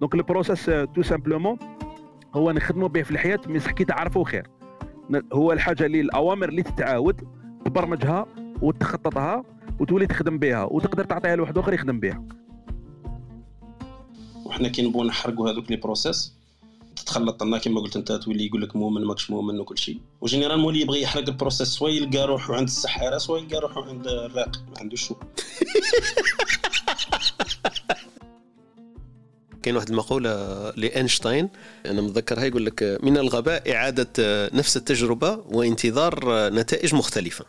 donc ال process tout simplement هو نخدموا به في الحياة mais كي تعرفوا خير هو الحاجة اللي الأوامر اللي تتعاود تبرمجها وتخططها وتولي تخدم بها وتقدر تعطيها لواحد آخر يخدم بها. وحنا كي نبغوا نحرقوا هذوك les process تتخلط لنا كما قلت أنت تولي يقول لك مؤمن ماكش مؤمن وكل شيء و généralement اللي يبغي يحرق ال process soit يلقى روحه عند السحارة soit يلقى روحه عند الراقي ما عندوش شو. كاين واحد المقولة لأينشتاين أنا متذكرها يقول لك من الغباء إعادة نفس التجربة وانتظار نتائج مختلفة.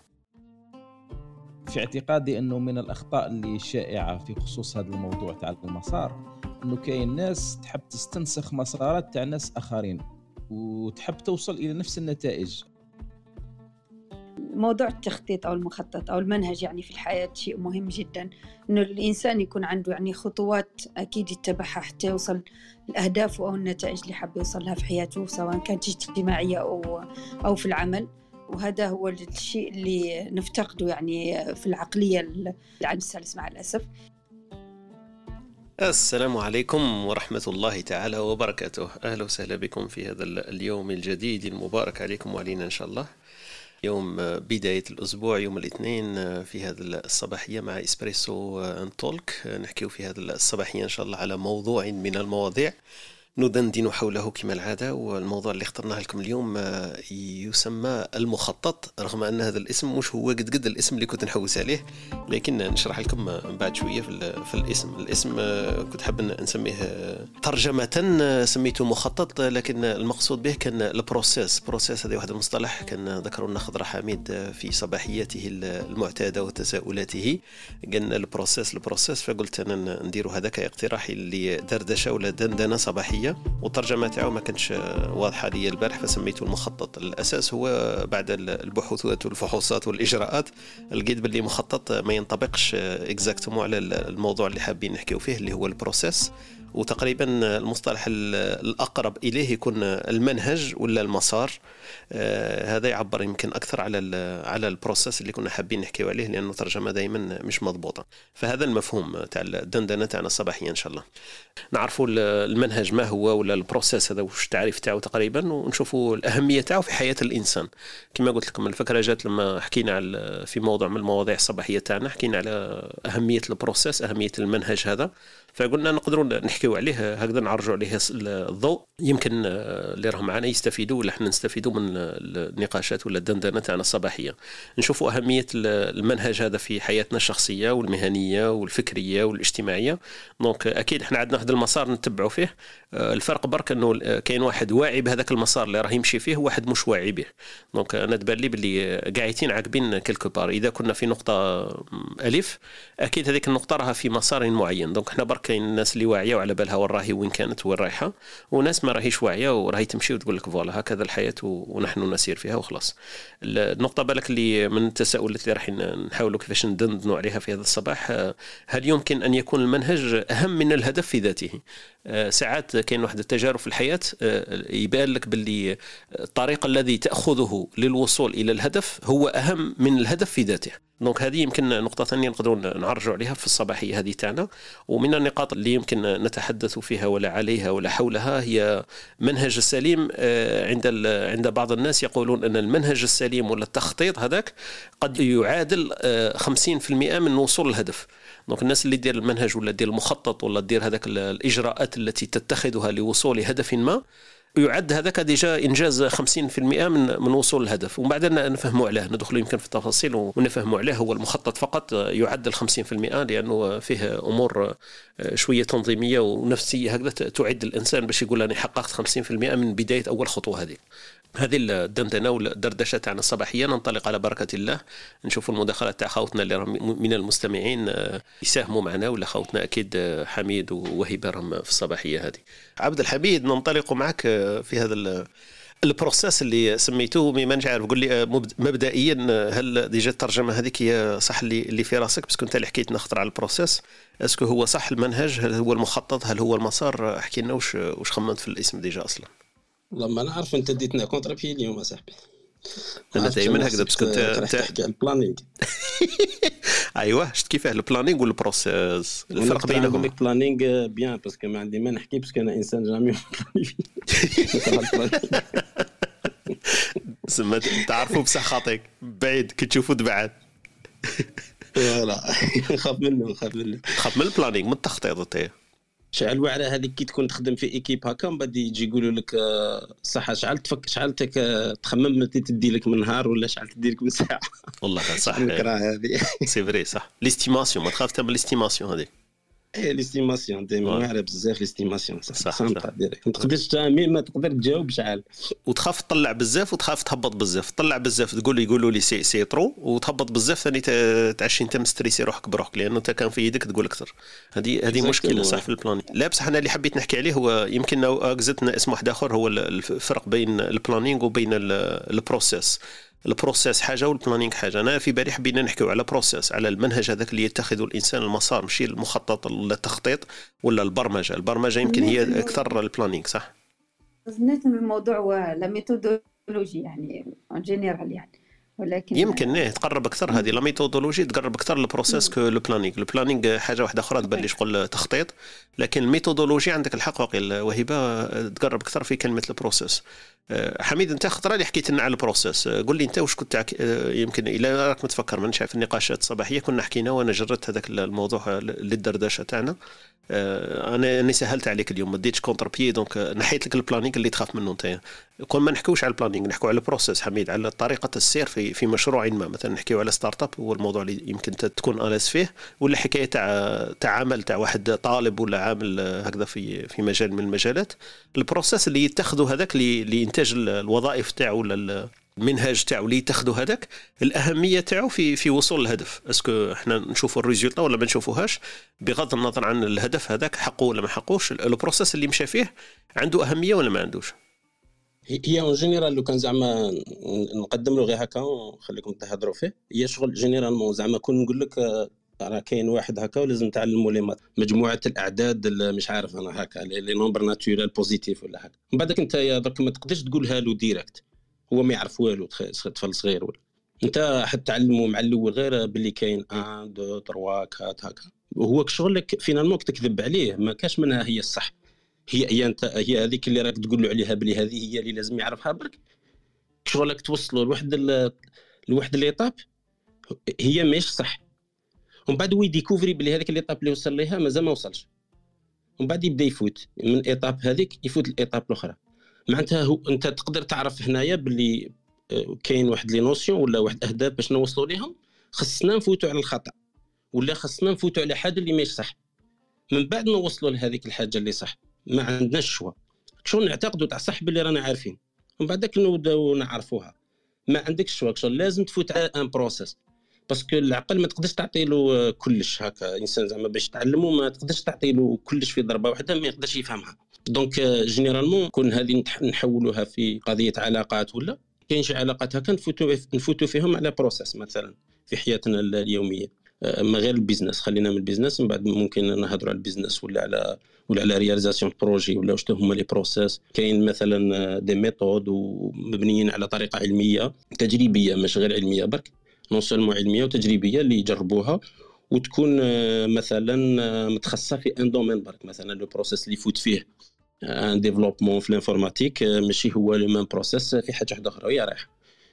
في اعتقادي أنه من الأخطاء اللي شائعة في خصوص هذا الموضوع تاع المسار أنه كاين ناس تحب تستنسخ مسارات تاع ناس آخرين وتحب توصل إلى نفس النتائج. موضوع التخطيط أو المخطط أو المنهج يعني في الحياة شيء مهم جدا. إنه الإنسان يكون عنده يعني خطوات أكيد يتبعها حتى يوصل لاهدافه أو النتائج اللي حاب يوصلها في حياته سواء كانت اجتماعية أو أو في العمل. وهذا هو الشيء اللي نفتقده يعني في العقلية العام الثالث مع الأسف. السلام عليكم ورحمة الله تعالى وبركاته. أهلا وسهلا بكم في هذا اليوم الجديد المبارك عليكم وعلينا إن شاء الله. يوم بداية الأسبوع يوم الاثنين في هذا الصباحية مع EspressoTalk نحكيو في هذا الصباحية إن شاء الله على موضوع من المواضيع. ندندن حوله كما العادة والموضوع اللي اخترناه لكم اليوم آه، يسمى المخطط رغم أن هذا الاسم مش هو قد قد الاسم اللي كنت نحوس عليه لكن نشرح لكم بعد شوية في, الاسم. الاسم آه، كنت حاب نسميه آه، ترجمة سميته مخطط لكن المقصود به كان ال process. process هذا واحد المصطلح كان ذكروا لنا خضر حميد في صباحياته المعتادة وتساؤلاته. قلنا ال process ال process فقلت أنا ندير هذاك اقتراحي لدردشة ولا دندنة صباحية. العربية والترجمة تاعو ما كانتش واضحة لي البارح فسميته المخطط. الأساس هو بعد البحوثات والفحوصات والإجراءات لقيت باللي مخطط ما ينطبقش exactement على الموضوع اللي حابين نحكيو فيه اللي هو ال process. وتقريبا المصطلح الأقرب إليه يكون المنهج ولا المسار. آه، هذا يعبر يمكن أكثر على على ال process اللي كنا حابين نحكيو عليه لأنه ترجمه دائما مش مضبوطة. فهذا المفهوم تاع الدندنة تاعنا الصباحية إن شاء الله. نعرفوا المنهج ما هو ولا ال process هذا وش التعريف تاعو تقريبا ونشوفوا الأهمية تاعو في حياة الإنسان. كما قلت لكم الفكرة جات لما حكينا على في موضوع من المواضيع الصباحية تاعنا حكينا على أهمية ال process أهمية المنهج هذا. فقلنا نقدروا نحكيو عليه هكذا نعرجوا عليه الضوء. يمكن اللي راهم معنا يستفيدوا ولا إحنا نستفيدوا من النقاشات ولا الدندنة تاعنا الصباحية. نشوفوا أهمية المنهج هذا في حياتنا الشخصية والمهنية والفكرية والاجتماعية. donc أكيد إحنا عندنا هذا المسار نتبعوا فيه. آه، الفرق برك إنه كاين واحد واعي بهذاك المسار اللي راه يمشي فيه وواحد مش واعي به. donc أنا تبان لي باللي قاعدين عاقبين quelque part. إذا كنا في نقطة الف أكيد هذيك النقطة راها في مسار معين. donc إحنا برك كاين الناس اللي واعية وعلى بالها وين راهي وين كانت وين رايحة وناس ما راهيش واعية وراهي تمشي وتقول لك voilà هكذا الحياة ونحن نسير فيها وخلاص. النقطة بالك اللي من التساؤلات اللي راح نحاولوا كيفاش ندندنوا عليها في هذا الصباح هل يمكن أن يكون المنهج أهم من الهدف في ذاته؟ آه، كاين واحد التجارب في الحياة آه، يبان لك باللي الطريق الذي تأخذه للوصول إلى الهدف هو أهم من الهدف في ذاته. دونك هذه يمكن نقطة ثانية نقدروا نعرجوا عليها في الصباحية هذه تاعنا. ومن النقاط اللي يمكن نتحدث فيها ولا عليها ولا حولها هي منهج السليم آه، عند عند بعض الناس يقولون أن المنهج السليم ولا التخطيط هذاك قد يعادل 50% من وصول الهدف. donc الناس اللي دير المنهج ولا دير المخطط ولا دير هذاك الإجراءات التي تتخذها لوصول هدف ما يعد هذاك déjà إنجاز 50% من من وصول الهدف. ومن بعد نفهموا عليه ندخلوا يمكن في التفاصيل ونفهموا عليه هو المخطط فقط يعد ال 50% لأنه فيه أمور شوية تنظيمية ونفسية هكذا تعد الإنسان باش يقول أنا حققت 50% من بداية أول خطوة هذه. هذه الدندنة والدردشة تاعنا الصباحية. ننطلق على بركة الله. نشوفوا المداخلات تاع خوتنا اللي من المستمعين آه، يساهموا معنا. ولا خوتنا أكيد آه، حميد ووهبه راهم في الصباحية هذه. عبد الحميد ننطلق معك آه، في هذا ال process اللي سميتوه. ما نجي عارف قول لي مبدئيا هل déjà الترجمة هذيك هي صح اللي اللي في راسك؟ بس كنت اللي حكيت نخطر على ال process est-ce que هو صح المنهج؟ هل هو المخطط؟ هل هو المسار؟ احكي لنا وش وش خممت في الاسم déjà أصلا؟ والله ما نعرف أنت ديتنا contre-pied اليوم اصاحبي أنا دائما هكذا بس كنت تحكي على ال planning أيوه شفت كيفاه ال planning وال process الفرق بينهم نقول لك planning bien parce que ما عندي ما نحكي parce que أنا إنسان jamais سما تعرفوا بصح خاطيك. بعيد كي تشوفوا تبعد voilà. نخاف منه نخاف منه. تخاف من ال planning من التخطيط أنت. شعل واعره هذيك كي تكون تخدم في équipe هكا من بعد يجي يقولوا لك آه، صح شعل تفك شعل آه، تخمم متى تدي لك من نهار ولا شعل تدي لك من ساعة. والله صح نكرة هذه. c'est vrai صح. l'estimation ما تخاف تعمل l'estimation هذيك. إيه l'estimation ديما. واعره بزاف l'estimation صح، صح direct ما تقدرش تعمل ما تقدر تجاوب شعل وتخاف تطلع بزاف وتخاف تهبط بزاف تطلع بزاف تقول يقولوا لي c'est c'est trop وتهبط بزاف ثاني تعشي انت مستريسي روحك بروحك لأنه انت كان في يدك تقول أكثر هذه هذه. مشكله صح في ال planning لا بصح أنا اللي حبيت نحكي عليه هو يمكن زدنا اسم واحد اخر هو ال- الفرق بين البلانينغ وبين ال- البروسيس البروسيس حاجة والبلانينغ حاجة. أنا في بالي حبينا نحكيو على process على المنهج هذاك اللي يتخذه الإنسان المسار ماشي المخطط ولا التخطيط ولا البرمجة. البرمجة يمكن هي أكثر ال planning صح؟ زنيت من الموضوع ولا méthodologie يعني en général يعني. ولكن يمكن إيه تقرب أكثر هذه. la méthodologie تقرب أكثر لل process que le planning ال planning حاجة واحدة أخرى تبان لي شغل تخطيط. لكن ال méthodologie عندك الحق وهبة تقرب أكثر في كلمة ال process حميد أنت خطره اللي حكيت لنا على ال process. أه، قول لي أنت واش كنت عك- أه، يمكن إلى راك متفكر من شايف النقاشات الصباحية كنا حكينا وأنا جردت هذاك الموضوع للدردشة تاعنا. أنا أني سهلت عليك اليوم ما ديتش contre-pied donc نحيت لك ال planning اللي تخاف منه أنت. كون ما نحكوش على ال planning نحكوا على ال process حميد على طريقة السير في في مشروع ما. مثلا نحكيو على startup هو الموضوع اللي يمكن تكون الاس فيه ولا حكاية تاع تاع عمل تاع واحد طالب ولا عامل آه، هكذا في في مجال من المجالات. ال process اللي يتخذوا هذاك ل- لانتاج ال- الوظائف تاعو ولا ال- المنهج تاعو اللي يتخذوا هذاك الأهمية تاعو في في وصول الهدف. est-ce que إحنا نشوفوا ال résultat ولا ما نشوفوهاش؟ بغض النظر عن الهدف هذاك حقه ولا ما حقوش ال process اللي مشى فيه عنده أهمية ولا ما عندوش؟ هي en général لو كان زعما نقدم له غير هكا ونخليكم تهضروا فيه هي شغل généralement زعما كون نقول لك آه، راه كاين واحد هكا ولازم تعلموا لي مجموعة الأعداد ال- مش عارف أنا هكا les nombres naturels positifs ولا هكا. من بعدك أنت يا درك ما تقدرش تقولها له direct هو ما يعرف والو طفل صغير ولا. أنت حتعلمه مع الأول غير باللي كاين 1 2 3 4 هكا. وهو شغلك finalement تكذب عليه ما كاش منها هي الصح. هي هي انت هي هذيك اللي راك تقول له عليها بلي هذه هي اللي لازم يعرفها برك. شغلك توصله لواحد لواحد l'étape هي ماهيش صح. ومن بعد هو يديكوفري بلي هذيك l'étape اللي وصل ليها مازال ما وصلش. ومن بعد يبدأ يفوت. من ال étape هذيك يفوت ال étape الأخرى. معناتها هو أنت تقدر تعرف هنايا باللي آه، كاين واحد les notions ولا واحد أهداف باش نوصلوا ليهم؟ خصنا نفوتوا على الخطأ. ولا خصنا نفوتوا على حاجة اللي ماهيش صح. من بعد نوصلوا لهذيك الحاجة اللي صح. ما عندناش choix. شغل نعتقدوا تاع صح باللي رانا عارفين. ومن بعدك نبداو نعرفوها. ما عندكش choix. لازم تفوت على un process parce que العقل ما تقدرش تعطي له كلش هكا. انسان زعما باش تعلمه ما تقدرش تعطي له كلش في ضربة واحدة ما يقدرش يفهمها. donc généralement كون هذه نحولوها في قضية علاقات ولا كاين شي علاقات هكا نفوتوا نفوتوا فيهم على process مثلا في حياتنا ال- اليومية. آه، ما غير ال business خلينا من ال business من بعد ممكن نهضروا على ال business ولا على ولا على réalisation projet ولا واش هما les process كاين مثلا des méthodes ومبنيين على طريقة علمية تجريبية مش غير علمية برك. non seulement علمية وتجريبية اللي يجربوها وتكون آه، مثلا آه، متخصصة في un domaine. برك مثلا le process اللي يفوت فيه un développement في l'informatique آه، ماشي هو le même process في حاجة واحدة أخرى وهي رايحة.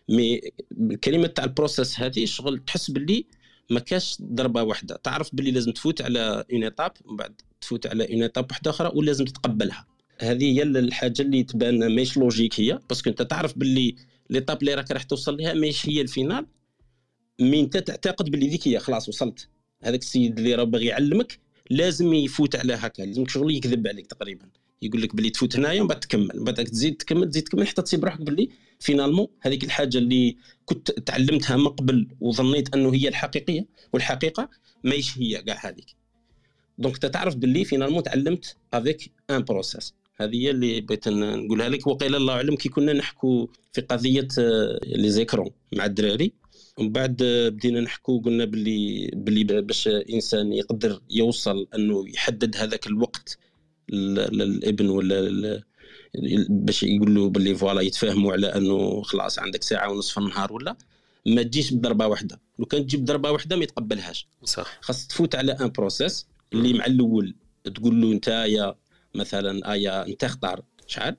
mais الكلمة تاع ال process هذه شغل تحس باللي ما كاش ضربة واحدة. تعرف باللي لازم تفوت على une étape ومن بعد تفوت على une étape واحدة أخرى ولازم تتقبلها. هذه هي الحاجة اللي تبان ماهيش logique هي parce que انت تعرف باللي l'étape اللي راك راح توصل لها ماهيش هي ال finale mais انت تعتقد باللي ذيك هي خلاص وصلت. هذاك السيد اللي راه باغي يعلمك لازم يفوت على هكا لازم شغل يكذب عليك تقريبا. يقول لك باللي تفوت هنايا ومن بعد تكمل من بعد تزيد تكمل تزيد تكمل حتى تصيب روحك باللي finalement هذيك الحاجة اللي كنت تعلمتها من قبل وظنيت أنه هي الحقيقية والحقيقة ماهيش هي كاع هذيك. donc أنت تعرف باللي finalement تعلمت avec un process هذه هي اللي بغيت نقولها لك وقيل الله أعلم كي كنا نحكوا في قضية آه، les écrans مع الدراري. ومن بعد آه، بدينا نحكوا قلنا باللي باللي باش إنسان يقدر يوصل أنه يحدد هذاك الوقت لل- للإبن ولا باش يقول له باللي voilà يتفاهموا على أنه خلاص عندك ساعة ونصف النهار ولا ما تجيش بضربة واحدة. لو كان تجيب ضربة واحدة ما يتقبلهاش. صح. خاص تفوت على un process اللي مع الأول تقول له أنت يا مثلا ايا أنت اختار. شحال؟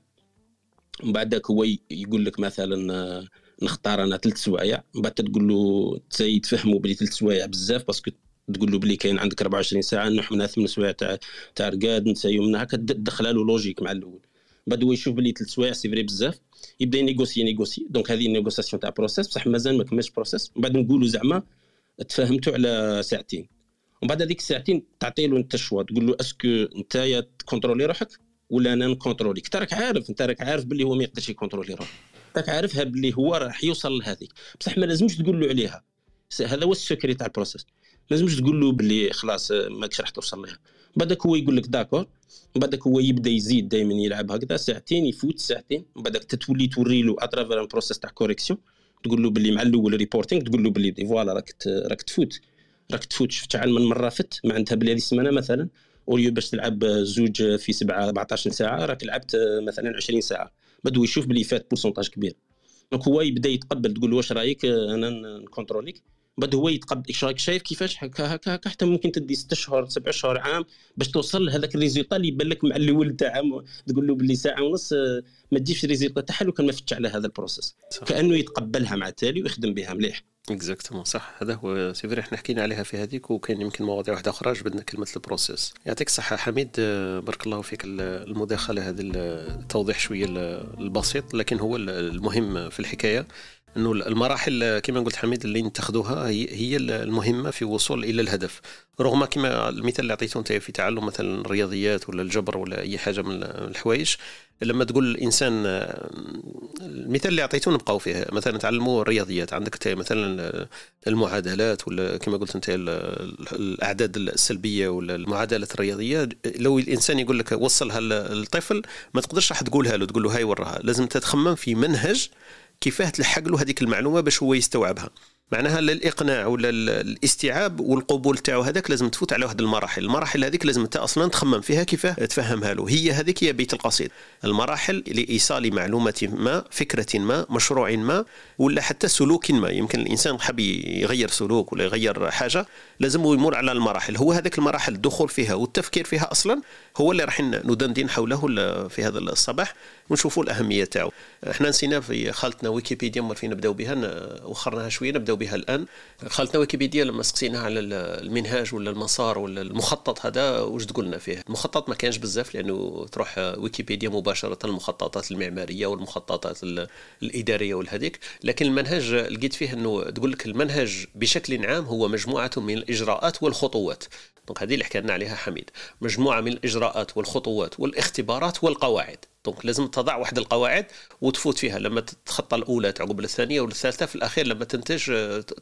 من بعدك هو يقول لك مثلا آه، نختار أنا ثلاث سوايع من بعد تقول له تفهموا بلي ثلاث سوايع بزاف parce que تقول له بلي كاين عندك 24 ساعة نروح منها ثمان سوايع تاع تاع رقاد نسايو منها هكا تدخلها له logique مع الأول. بعد هو يشوف بلي ثلاث سوايع c'est vrai بزاف يبدا ينيغوسي ينيغوسي. donc هذه ال négociation تاع process بصح مازال ما كملش process من بعد نقولوا زعما تفاهمتوا على ساعتين. ومن بعد هذيك الساعتين تعطي له انت ال choix تقول له est-ce que انت تكونترولي روحك ولا أنا نكونتروليك. انت راك عارف انت راك عارف باللي هو ما يقدرش يكونترولي روحه راك عارفها باللي هو راح يوصل لهذيك بصح ما لازمش تقول له عليها هذا هو ال secret تاع ال process. ما لازمش تقول له باللي خلاص ماكش راح توصل لها بعدك هو يقول لك d'accord. بعدك هو يبدا يزيد دائما يلعب هكذا ساعتين يفوت ساعتين. بعدك تتولي توري له à travers process تاع correction تقول له باللي مع الأول reporting تقول له باللي voilà راك راك تفوت. راك تفوت شفت شحال من مرة فت. معناتها باللي هذه السمانة مثلا au lieu باش تلعب زوج في سبعة 14 ساعة راك لعبت مثلا 20 ساعة. بدو يشوف باللي فات pourcentage كبير. donc هو يبدا يتقبل تقول له واش رايك أنا ن contrôl يك. بعد هو يتقبل شايف كيفاش؟ هكا هكا هكا حتى ممكن تدي ست اشهر سبع اشهر عام باش توصل لهذاك ال résultat اللي يبان لك مع الأول تاع تقول له باللي ساعة ونص ما تجيش résultat تاعها لو كان ما فتش على هذا ال process. كأنه يتقبلها مع التالي ويخدم بها مليح. exactement صح. هذا هو c'est vrai إحنا حكينا عليها في هذيك وكاين يمكن مواضيع واحدة أخرى جبدنا كلمة ال process. يعطيك الصحة حميد بارك الله فيك المداخلة هذا التوضيح شوية البسيط لكن هو المهم في الحكاية. إنه المراحل كما قلت حميد اللي نتخذوها هي المهمة في الوصول إلى الهدف. رغم كما المثال اللي عطيته أنت في تعلم مثلا الرياضيات ولا الجبر ولا أي حاجة من الحوايج لما تقول الإنسان المثال اللي أعطيته نبقاو فيه. مثلا تعلموا الرياضيات عندك مثلا المعادلات ولا كما قلت أنت الأعداد السلبية ولا المعادلات الرياضية. لو الإنسان يقول لك وصلها للطفل ما تقدرش راح تقولها له تقول له هاي وراها. لازم تتخمم في منهج كيفاه تلحق له هذيك المعلومة باش هو يستوعبها. معناها الإقناع ولا الاستيعاب والقبول تاعو هذاك لازم تفوت على واحد المراحل. المراحل هذيك لازم انت أصلا تخمم فيها كيفاه تفهمها له. هي هذيك هي بيت القصيد. المراحل لإيصال معلومة ما فكرة ما مشروع ما ولا حتى سلوك ما. يمكن الإنسان حاب يغير سلوك ولا يغير حاجة لازم يمر على المراحل. هو هذاك المراحل الدخول فيها والتفكير فيها أصلا هو اللي راح ندندن حوله في هذا الصباح. ونشوفوا الأهمية تاعو. إحنا نسينا في خالتنا ويكيبيديا مر فين نبداو بها وخرناها شوية نبداو بها الآن. خالتنا ويكيبيديا لما سقسيناها على المنهاج ولا المسار ولا المخطط هذا واش تقول لنا فيه؟ المخطط ما كانش بزاف لأنه تروح ويكيبيديا مباشرة المخططات المعمارية والمخططات الإدارية والهذيك. لكن المنهج لقيت فيه إنه تقول لك المنهج بشكل عام هو مجموعة من الإجراءات والخطوات. donc هذه اللي حكينا عليها حميد. مجموعة من الإجراءات والخطوات والاختبارات والقواعد. donc لازم تضع واحد القواعد وتفوت فيها. لما تتخطى الأولى تعقب الثانية والثالثه في الأخير لما تنتج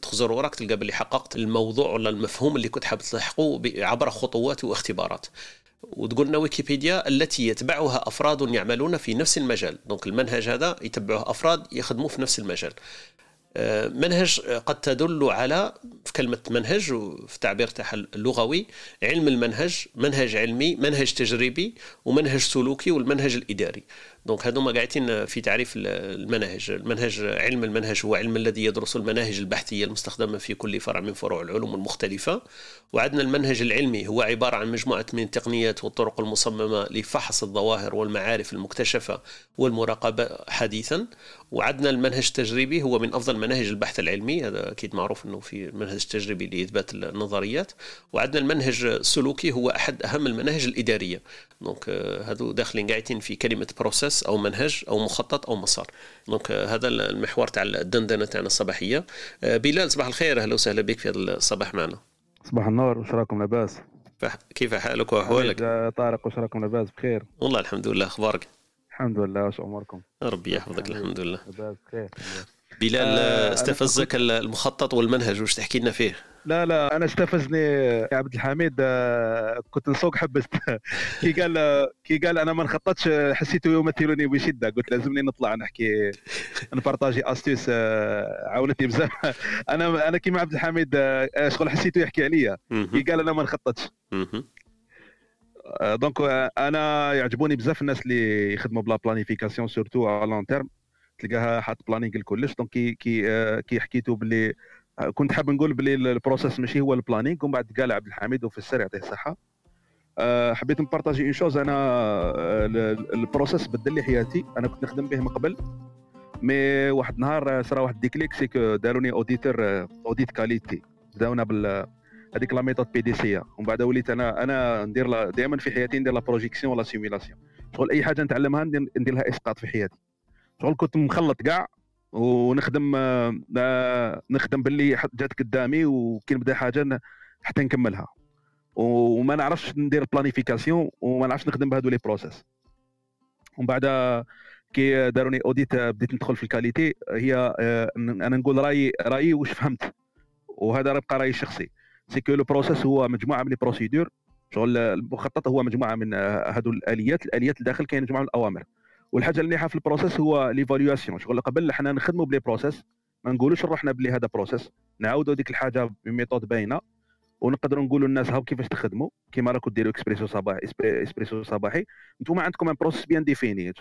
تخزر وراك تلقى باللي حققت الموضوع ولا المفهوم اللي كنت حاب تلحقه عبر خطوات واختبارات. وتقولنا ويكيبيديا التي يتبعها أفراد يعملون في نفس المجال. donc المنهج هذا يتبعه أفراد يخدموا في نفس المجال. منهج قد تدل على في كلمة منهج في التعبير تاعها اللغوي علم المنهج منهج علمي منهج تجريبي ومنهج سلوكي والمنهج الإداري. دونك هذوما قاعدين في تعريف المناهج. المنهج علم المنهج هو علم الذي يدرس المناهج البحثية المستخدمة في كل فرع من فروع العلوم المختلفة. وعندنا المنهج العلمي هو عبارة عن مجموعة من التقنيات والطرق المصممة لفحص الظواهر والمعارف المكتشفة والمراقبة حديثا. وعندنا المنهج التجريبي هو من أفضل مناهج البحث العلمي. هذا أكيد معروف أنه في منهج تجريبي لإثبات النظريات. وعندنا المنهج السلوكي هو أحد أهم المناهج الإدارية. donc هذو داخلين قاعدين في كلمة process أو منهج أو مخطط أو مسار. donc هذا المحور تاع الدندنة تاعنا الصباحية. بلال صباح الخير أهلا وسهلا بك في هذا الصباح معنا. صباح النور وش راكم لاباس؟ كيف حالك وأحوالك؟ طارق وش راكم لاباس؟ بخير. والله الحمد لله أخبارك؟ الحمد لله وش أموركم؟ ربي يحفظك الحمد لله. لاباس بخير بلال آه استفزك المخطط والمنهج وش تحكي لنا فيه؟ لا لا أنا استفزني يا عبد الحميد آه كنت نسوق حبست كي قال كي قال أنا ما نخططش حسيته يمثلني بشدة قلت لازمني نطلع نحكي ن partager astuce آه عاونتني بزاف. أنا أنا كيما عبد الحميد آه شغل حسيته يحكي عليا. كي قال أنا ما نخططش. donc أنا يعجبوني بزاف الناس اللي يخدموا بلا planification surtout على long terme تلقاها حاط planning لكلش donc كي كي آه، كي حكيتو باللي آه، كنت حاب نقول باللي ال process ماشي هو ال planning ومن بعد قال عبد الحميد وفسر يعطيه الصحة. آه، حبيت ن partager une chose أنا ال process بدل لي حياتي. أنا كنت نخدم به من قبل. mais واحد النهار صرا واحد déclic c'est داروني auditeur audit qualité بداونا بال هذيك la méthode PDC ومن بعد وليت أنا أنا ندير دائما في حياتي ندير la projection ولا simulation شغل أي حاجة نتعلمها ندير لها إسقاط في حياتي. شغل كنت مخلط كاع ونخدم آه، نخدم باللي جات قدامي وكي نبدأ حاجة حتى نكملها. وما نعرفش ندير planification وما نعرفش نخدم بهذو les process ومن بعد كي داروني audit بديت ندخل في ال qualité هي آه، أنا نقول رايي رايي واش فهمت. وهذا راه بقى رايي الشخصي c'est que le process هو مجموعة من les procédures شغل المخطط هو مجموعة من هذو الآليات. الآليات الداخل كاين مجموعة من الأوامر. والحاجة المليحه في ال process هو l'évaluation شغل قبل حنا نخدموا ب les process ما نقولوش روحنا بلي هذا process نعاودوا ديك الحاجة ب méthode باينة ونقدروا نقولوا للناس هاو كيفاش تخدموا كيما راكم ديروا إكسبريسو صباحي اسبريسو صباحي أنتم عندكم un process bien défini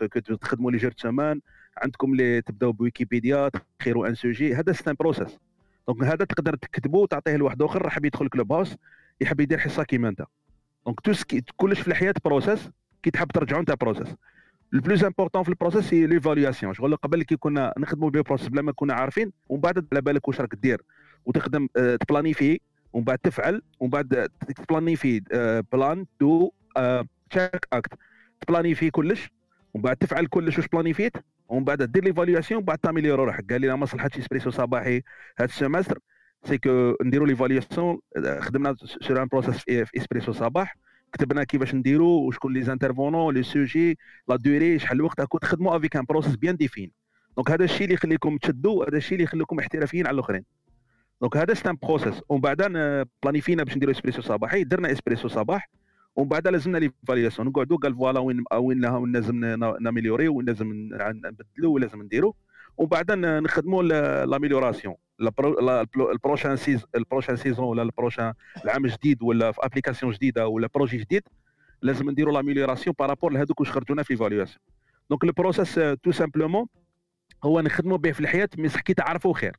تخدموا لي جير سمان عندكم اللي تبداو بويكيبيديا تخيروا un sujet هذا un process. donc هذا تقدر تكتبه وتعطيه لواحد آخر راح يدخل Clubhouse يحب يدير حصة كيما أنت. donc كلش في الحياة process كي تحب ترجعوا أنت process. ال plus important في ال process هي l'évaluation شغل قبل كي كنا نخدموا process بلا ما كنا عارفين ومن بعد على بالك واش راك دير. وتخدم آه، ت planifier ومن بعد تفعل ومن بعد ت planifier plan do check act ت planifier كلش ومن بعد تفعل كلش واش planifi يت ومن بعد دير l'évaluation ومن بعد ت améliorer روحك. قال لي ما صلحتش اسبريسو صباحي هذا ال semestre c'est que نديروا l'évaluation خدمنا sur un process في اسبريسو صباح. كتبنا كيفاش نديروا وشكون les intervenants les sujets la durée شحال الوقت هاكو تخدموا avec un process bien défini donc هذا الشيء اللي يخليكم تشدوا هذا الشيء اللي يخليكم احترافيين على الأخرين. donc هذا c'est un process ومن بعد planifi ينا باش نديروا اسبريسو صباحي درنا اسبريسو صباح ومن بعد لازمنا l'évaluation نقعدوا قال voilà وين وين لازم ن améliorer وين لازم نبدلوا وين لازم نديروا ومن بعد نخدموا l'amélioration ال prochaine sais- ال prochaine saison ولا ال prochain العام الجديد ولا في application جديده ولا projet جديد لازم نديروا l'amélioration par rapport لهذوك واش خرجونا في évaluation donc ال process tout simplement هو نخدموا به في الحياة mais كي تعرفوا خير.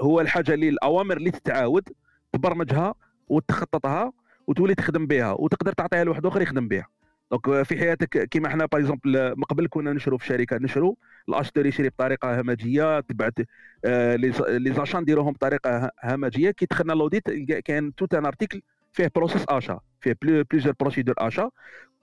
هو الحاجة اللي الأوامر اللي تتعاود تبرمجها وتخططها وتولي تخدم بها وتقدر تعطيها لواحد آخر يخدم بها donc في حياتك كيما إحنا par exemple من قبل كنا نشرو في شركة نشرو الاشتري يشري بطريقة همجية تبعت آه les achats نديروهم بطريقة همجية. كي دخلنا l'audit كان tout un article فيه process achat فيه plusieurs procédures achat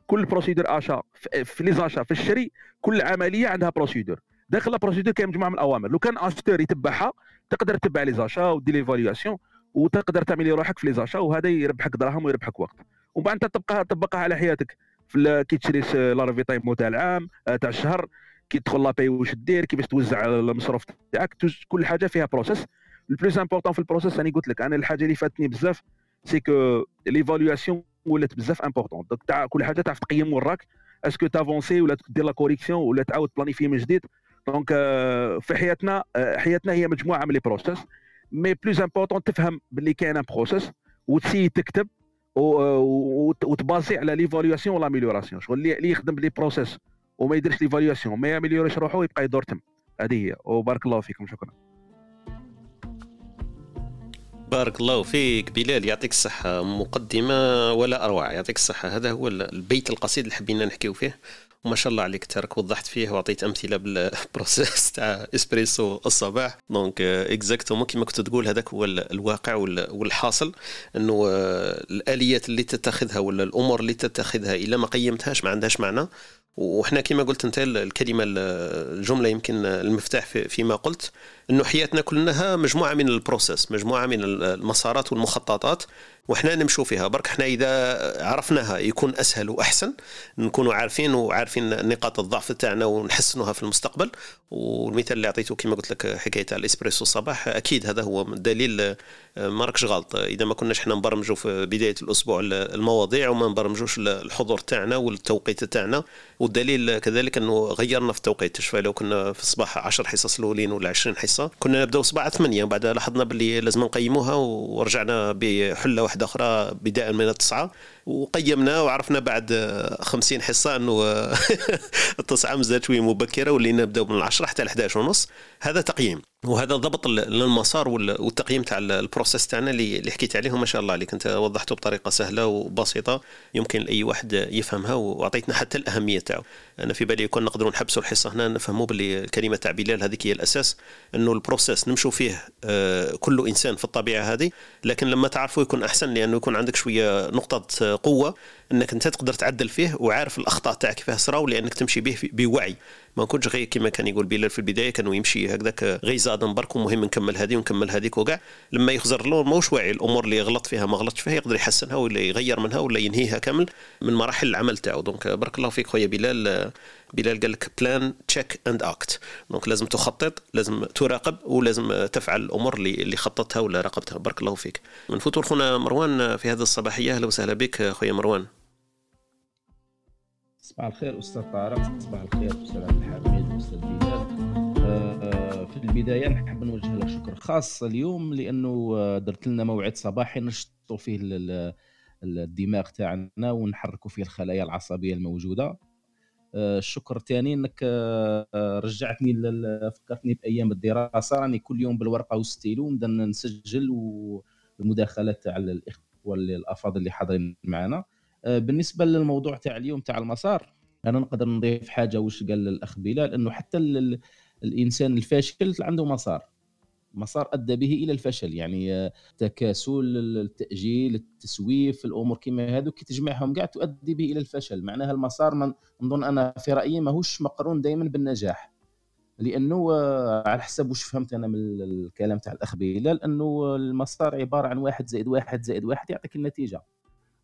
كل procédure achat في les achats في الشري كل عملية عندها procédure داخل ال procédure كاين مجموعة من الأوامر. لو كان اشتر يتبعها تقدر تتبع les achats ودير l'évaluation وتقدر تعمل روحك في les achats وهذا يربحك دراهم ويربحك وقت. ومن بعد أنت تبقى تطبقها على حياتك. في كي تشري لارفي تايم تاع العام آه، تاع الشهر. كي تدخل la paie واش دير كيفاش توزع المصروف تاعك كل حاجة فيها process ال plus important في ال process راني قلت لك أنا الحاجة اللي فاتني بزاف c'est que l'évaluation ولات بزاف important donc تاع كل حاجة تعرف تقيم وراك. est-ce que t'avances ولا دير la correction ولا تعاود planifier من جديد؟ donc euh, في حياتنا euh, حياتنا هي مجموعة من les process mais plus important تفهم باللي كاين un process و t'essaies تكتب وتبازي على l'évaluation وال amélioration شغل اللي يخدم ب les process وما يديرش l'évaluation ما ياميليوريش روحه ويبقى يدور تم. هذه هي. وبارك الله فيكم شكرا. بارك الله فيك بلال. يعطيك الصحة مقدمة ولا أروع. يعطيك الصحة. هذا هو البيت القصيد اللي حبينا نحكيو فيه. وما شاء الله عليك ترك وضحت فيه وعطيت أمثلة بال process تاع اسبريسو الصباح. donc exactement كما كنت تقول هذاك هو الواقع والحاصل. إنه آه، الآليات اللي تتخذها ولا الأمور اللي تتخذها إلا ما قيمتهاش ما عندهاش معنى. وحنا كما قلت انت الكلمة الجملة يمكن المفتاح فيما قلت إنه حياتنا كلها مجموعة من ال process مجموعة من المسارات والمخططات وحنا نمشوا فيها. برك حنا إذا عرفناها يكون أسهل وأحسن نكونوا عارفين وعارفين نقاط الضعف تاعنا ونحسنوها في المستقبل. والمثال اللي عطيته كما قلت لك حكاية الإسبريسو الصباح أكيد هذا هو دليل ما راكش غلط. إذا ما كناش حنا نبرمجوا في بداية الأسبوع المواضيع وما نبرمجوش الحضور تاعنا والتوقيت تاعنا. والدليل كذلك إنه غيرنا في التوقيت. شوف لو كنا في الصباح 10 حصص الأولين ولا 20 حصة. كنا نبداو الصباح 8 بعد لاحظنا باللي لازم نقيموها ورجعنا بحلة واحدة أخرى بدايه من التسعة. وقيمنا وعرفنا بعد 50 حصة أنه التسعه مازالت شوية مبكرة ولينا نبداو من 10 حتى ل 11 ونص. هذا تقييم. وهذا ضبط للمسار والتقييم تاع ال process تاعنا اللي حكيت عليه. ما شاء الله عليك. أنت وضحته بطريقة سهلة وبسيطة يمكن لأي واحد يفهمها وأعطيتنا حتى الأهمية تاعو. أنا في بالي كون نقدروا نحبسوا الحصة هنا نفهموا باللي الكلمة تاع بلال هذيك هي الأساس أنه ال process نمشوا فيه آه، كل إنسان في الطبيعة هذه لكن لما تعرفوا يكون أحسن لأنه يكون عندك شوية نقطة قوة. إنك أنت تقدر تعدل فيه وعارف الأخطاء تاعك كيفاه صراو لأنك تمشي به بوعي. ما نكونش غير كما كان يقول بلال في البداية كانوا يمشي هكذاك غير زادن برك ومهم نكمل هذه ونكمل هذيك. وكاع لما يخزر له ماهوش واعي الأمور اللي غلط فيها ما غلطش فيها يقدر يحسنها ولا يغير منها ولا ينهيها كامل من مراحل العمل تاعو. donc بارك الله فيك خويا بلال. بلال قال لك plan check and act donc لازم تخطط لازم تراقب ولازم تفعل الأمور اللي اللي خططتها ولا راقبتها. بارك الله فيك. من فطور خونا مروان في هذه الصباحية أهلا وسهلا بك خويا مروان. صباح الخير أستاذ طارق. صباح الخير أستاذ عبد الحميد أستاذ بلال آه، في البداية نحب نوجه لك شكر خاص اليوم لأنه درت لنا موعد صباحي نشطوا فيه الدماغ تاعنا ونحركوا فيه الخلايا العصبية الموجودة. آه، الشكر الثاني إنك آه، رجعتني فكرتني بأيام الدراسة. راني كل يوم بالورقة والستيلو نبدا نسجل والمداخلات تاع الإخوة الافاضل اللي حاضرين معنا. آه، بالنسبة للموضوع تاع اليوم تاع المسار أنا نقدر نضيف حاجة واش قال الأخ بلال؟ إنه حتى الإنسان الفاشل عنده مسار. مسار أدى به إلى الفشل يعني آه، تكاسل التأجيل التسويف الأمور كما هذو كي تجمعهم كاع تؤدي به إلى الفشل. معناها المسار من نظن أنا في رأيي ماهوش مقرون دائما بالنجاح. لأنه آه، على حسب واش فهمت أنا من الكلام تاع الأخ بلال إنه المسار عبارة عن واحد زائد واحد زائد واحد يعطيك النتيجة.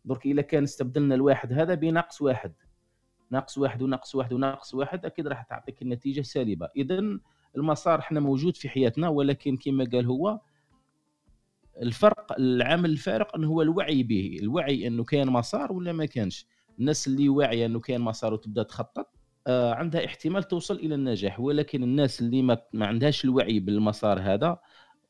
درك إلا كان استبدلنا الواحد هذا بناقص واحد. ناقص واحد وناقص واحد وناقص واحد أكيد راح تعطيك النتيجة سالبة. اذا المسار إحنا موجود في حياتنا ولكن كما قال هو الفرق العامل الفارق إنه هو الوعي به. الوعي إنه كاين مسار ولا ما كانش. الناس اللي واعية إنه كاين مسار وتبدأ تخطط آه عندها احتمال توصل إلى النجاح. ولكن الناس اللي ما, ما عندهاش الوعي بالمسار هذا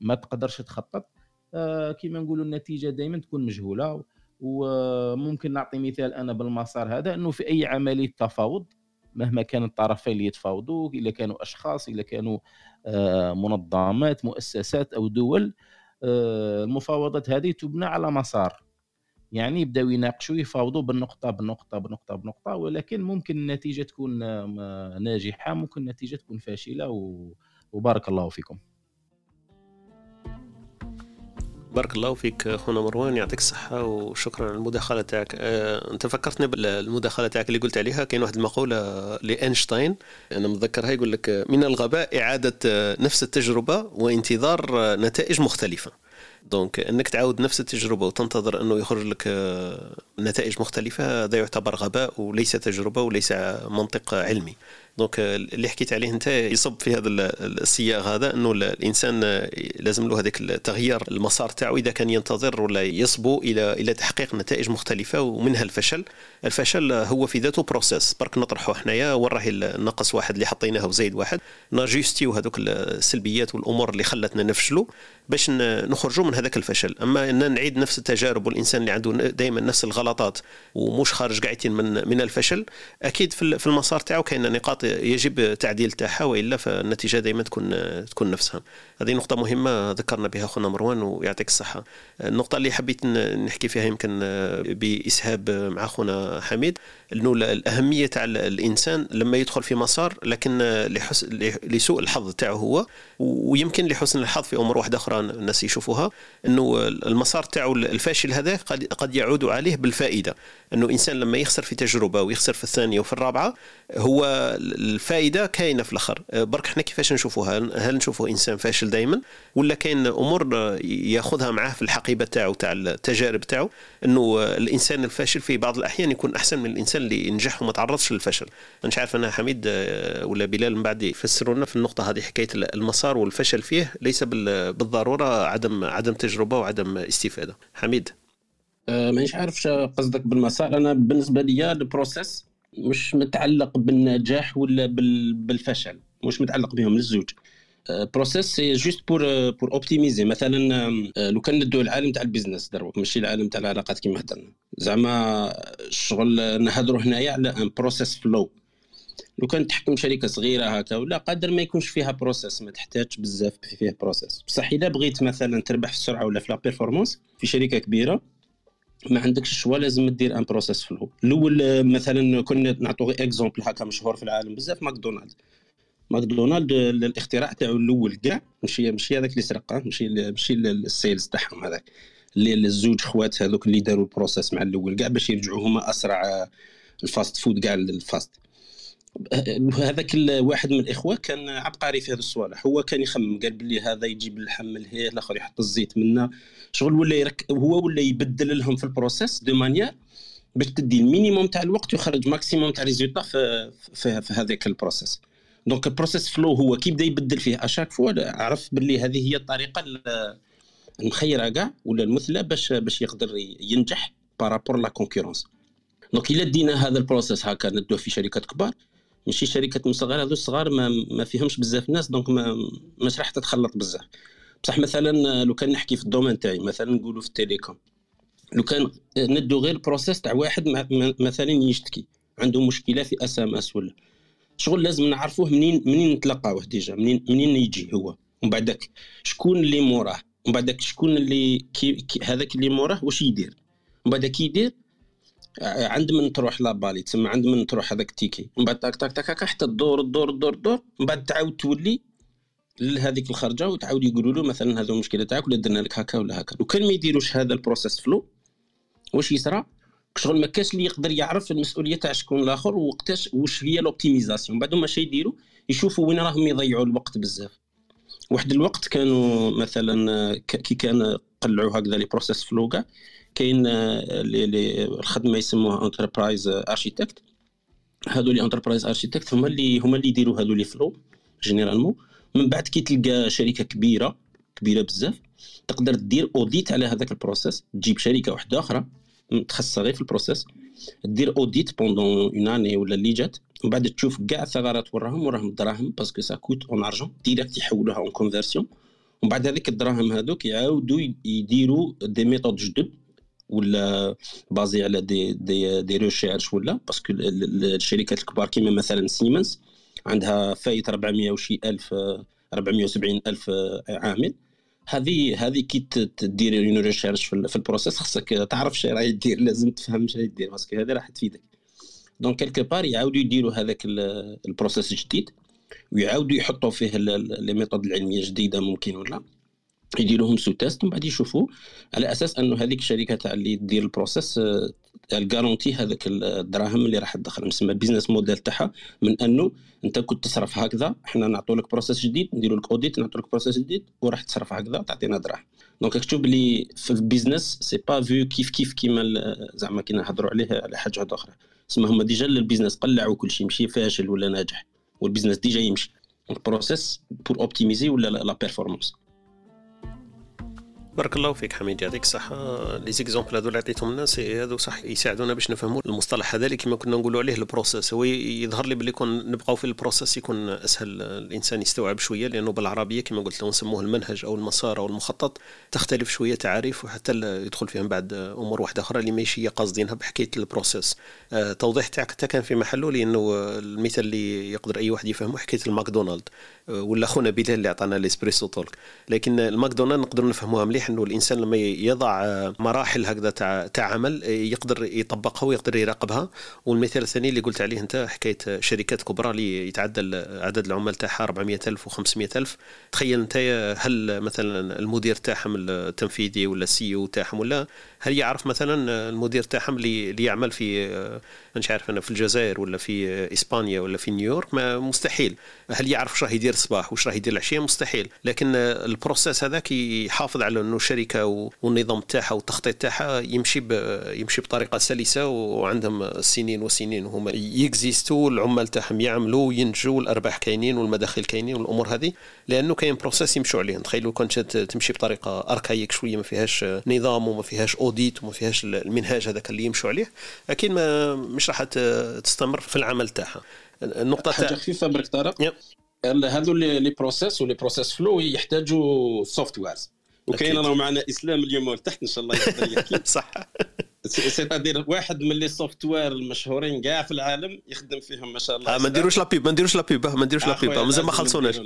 ما تقدرش تخطط آه كما نقولوا النتيجة دائما تكون مجهولة. وممكن نعطي مثال أنا بالمسار هذا إنه في أي عملية تفاوض مهما كان الطرفين اللي يتفاوضوا اذا كانوا أشخاص اذا كانوا آه، منظمات مؤسسات أو دول آه، المفاوضات هذه تبنى على مسار. يعني يبداو يناقشوا يفاوضوا بالنقطة بالنقطة بالنقطة بالنقطة ولكن ممكن النتيجة تكون آه، ناجحة ممكن النتيجة تكون فاشلة وبارك الله فيكم. بارك الله فيك خونا مروان يعطيك الصحة وشكرا على المداخلة تاعك. أه أنت فكرتني بالمداخلة تاعك اللي قلت عليها كاين واحد المقولة لأينشتاين أنا متذكرها يقول لك من الغباء إعادة نفس التجربة وانتظار نتائج مختلفة. دونك أنك تعاود نفس التجربة وتنتظر أنه يخرج لك نتائج مختلفة هذا يعتبر غباء وليس تجربة وليس منطق علمي. donc اللي حكيت عليه انت يصب في هذا السياق هذا انه الانسان لازم له هذاك التغيير المسار تاعو إذا كان ينتظر ولا يصبو إلى إلى تحقيق نتائج مختلفة ومنها الفشل. الفشل هو في ذاته process برك نطرحه حنايا وين راهي النقص واحد اللي حطيناه وزايد واحد. n'ajuster يو هذوك السلبيات والأمور اللي خلتنا نفشلوا باش نخرجوا من هذاك الفشل. أما إن نعيد نفس التجارب والإنسان اللي عنده دائما نفس الغلطات ومش خارج قاعدين من من الفشل أكيد في المسار تاعو كاين نقاط يجب تعديل تاعها وإلا فالنتيجة دائما تكون تكون نفسها. هذه نقطة مهمة ذكرنا بها اخونا مروان ويعطيك الصحة. النقطة اللي حبيت نحكي فيها يمكن بإسهاب مع اخونا حميد. انه الأهمية تاع الإنسان لما يدخل في مسار لكن لحسن لسوء الحظ تاعه هو ويمكن لحسن الحظ في أمور واحدة أخرى الناس يشوفوها إنه المسار تاعه الفاشل هذا قد يعود عليه بالفائدة. أنه إنسان لما يخسر في تجربة ويخسر في الثانية وفي الرابعة هو الفائدة كاينة في الآخر. برك إحنا كيفاش نشوفوها هل نشوفه إنسان فاشل دائما ولا كاين أمور ياخذها معاه في الحقيبة تاعو تاع التجارب تاعو؟ أنه الإنسان الفاشل في بعض الأحيان يكون أحسن من الإنسان اللي ينجح وما تعرضش للفشل. مش عارف أنا حميد آه، ولا بلال من بعد يفسروا لنا في النقطة هذه حكاية المسار والفشل فيه ليس بالضرورة عدم عدم تجربة وعدم استفادة. حميد. أه مانيش عارف قصدك بالمسار. أنا بالنسبة لي ال process مش متعلق بالنجاح ولا بالفشل مش متعلق بهم الزوج process c'est juste pour pour optimiser مثلا آه، لو كان ندو العالم تاع ال business دروك ماشي العالم تاع العلاقات كيما هضرنا زعما الشغل نهضروا هنايا على un process flow لو كان تحكم شركة صغيرة هكا ولا قادر ما يكونش فيها process ما تحتاج بزاف فيها process بصح اذا بغيت مثلا تربح في السرعه ولا في la performance في شركة كبيرة ما عندكش le choix لازم دير un process flow الأول آه، مثلا كنا نعطوا exemple هكا مشهور في العالم بزاف ماكدونالد. ماكدونالد الاختراع تاعو الأول كاع ماشي ماشي هذاك اللي سرق ماشي ماشي ال sales تاعهم هذاك. اللي الزوج خوات هذوك اللي داروا ال process مع الأول كاع باش يرجعوا هما أسرع ال fast food كاع ال fast. هذاك واحد من الإخوة كان عبقري في هذا الصوالح هو كان يخمم قال بلي هذا يجيب اللحم من هي الآخر يحط الزيت منا شغل ولا يرك هو ولا يبدل لهم في ال process de manière باش تدي ال minimum تاع الوقت ويخرج maximum تاع résultat في في, في هذاك ال process. donc ال process flow هو كي بدا يبدل فيه à chaque fois عرف باللي هذه هي الطريقة المخيرة كاع ولا المثلى باش باش يقدر ينجح par rapport la concurrence donc إلا دينا هذا ال process هكا ندوه في شركات كبار ماشي شركات مصغرة هذو الصغار ما, ما فيهمش بزاف ناس donc ما مش راح تتخلط بزاف. بصح مثلا لو كان نحكي في ال domaine تاعي مثلا نقولوا في ال télécom لو كان ندو غير process تاع واحد مثلا يشتكي عنده مشكلة في SMS ولا. شغل لازم نعرفوه منين منين نتلقاوه déjà منين منين يجي هو. ومن بعدك شكون اللي موراه؟ ومن بعدك شكون اللي كي, كي هذاك اللي موراه؟ واش يدير؟ ومن بعد كي يدير عند من تروح l'appel تسمى عند من تروح هذاك ال ticket من بعد تاك تاك تاك حتى تدور تدور تدور تدور من بعد تعاود تولي لهذيك الخرجة وتعاود يقولوا له مثلا هذا المشكلة تاعك ولا درنا لك هكا ولا هكا. وكان ما يديروش هذا ال process flow واش يصرى؟ شغل ما كاش اللي يقدر يعرف المسؤولية تاع شكون الآخر وقتاش واش هي l'optimisation بعد ما شي يديروا يشوفوا وين راهم يضيعوا الوقت بزاف. واحد الوقت كانوا مثلا كي كان قلعوا هكذا les process flow كاع كاين لي الخدمة يسموها enterprise architect هادو les enterprise architect هما اللي هما اللي يديروا هادو les flow généralement من بعد كي تلقى شركة كبيرة كبيرة بزاف تقدر دير audit على هذاك ال process تجيب شركة واحدة أخرى متخصصه غير في ال process دير audit pendant une année ولا اللي جات. ومن بعد تشوف كاع الثغرات وراهم وراهم الدراهم parce que ça coûte un argent direct يحولوها en conversion ومن بعد هذيك الدراهم هذوك يعاودوا يديروا des méthodes جدد. ولا بازي على des des des recherches ولا؟ parce que الشركات الكبار كيما مثلا سيمنز عندها فايت 400 وشي ألف 470 ألف عامل. هذه هذه كي تدير une recherche في ال process خاصك تعرف شنو راهي دير لازم تفهم شنو دير parce que هذه راح تفيدك. donc quelque part يعاودوا يديروا هذاك ال process الجديد ويعاودوا يحطوا فيه les méthodes العلمية جديدة ممكن ولا. يديروهم ce test ومن بعد يشوفوا على أساس أنه هذيك الشركة تاع اللي تدير ال process ال garantie هذاك الدراهم اللي راح تدخل. نسمى ال business model تاعها من أنه أنت كنت تصرف هكذا إحنا نعطوا لك process جديد نديروا لك audit نعطوا لك process جديد وراح تصرف هكذا تعطينا دراهم. donc تكتب لي في ال business c'est pas فيو كيف كيف كيما زعما كي نهضروا عليه على حاجة أخرى. تسمى هما déjà ال business قلعوا كل شيء ماشي فاشل ولا ناجح وال business déjà يمشي. ال process pour optimiser ولا la performance بارك الله فيك حميد يعطيك الصحة. les exemples هذو اللي عطيتهم الناس هذو صح يساعدونا باش نفهموا المصطلح هذا اللي كما كنا نقولوا عليه ال process هو يظهر لي باللي كون نبقاو في ال process يكون أسهل. الإنسان يستوعب شوية لأنه بالعربية كما قلت لو نسموه المنهج أو المسار أو المخطط. تختلف شوية تعاريف وحتى يدخل فيهم بعد أمور واحدة أخرى اللي ماشي قاصدينها بحكاية ال process آه، توضيح تاعك حتى كان في محله لأنه المثال اللي يقدر أي واحد يفهمه حكاية الماكدونالد. آه، ولا خونا بلال اللي عطانا ال Espresso Talk. لكن الماكدونالد نقدر نفهموها مليح أنه الإنسان لما يضع مراحل هكذا تاع تاع عمل يقدر يطبقها ويقدر يراقبها. والمثال الثاني اللي قلت عليه أنت حكاية شركات كبرى اللي يتعدى عدد العمال تاعها 400000 و500000 تخيل أنت هل مثلا المدير تاعهم التنفيذي ولا ال CEO تاعهم ولا هل يعرف مثلا المدير تاعهم اللي, يعمل في مش عارف أنا في الجزائر ولا في إسبانيا ولا في نيويورك؟ ما مستحيل. هل يعرف واش راه يدير الصباح واش راه يدير العشية؟ مستحيل. لكن ال process هذاك يحافظ على إنه الشركة والنظام تاعها والتخطيط تاعها يمشي يمشي بطريقة سلسة وعندهم سنين وسنين وهما يكزيستوا العمال تاعهم يعملوا وينتجوا الأرباح كاينين والمداخل كاينين والأمور هذه. لأنه كاين process يمشوا عليه. تخيلوا كنت تمشي بطريقة archaïque شوية ما فيهاش نظام وما فيهاش audit وما فيهاش المنهاج هذاك اللي يمشوا عليه أكيد ما مش راح تستمر في العمل تاعها. النقطة حاجة خفيفة برك طارق. هذو les process و les process flow يحتاجوا softwares وكاين راه معنا إسلام اليوم تحت إن شاء الله يقدر يحكي صح. c'est-à-dire واحد من les software المشهورين كاع في العالم يخدم فيهم ما شاء الله. آه ما نديروش la pub ما نديروش la pub ما نديروش la pub مازال ما خلصوناش.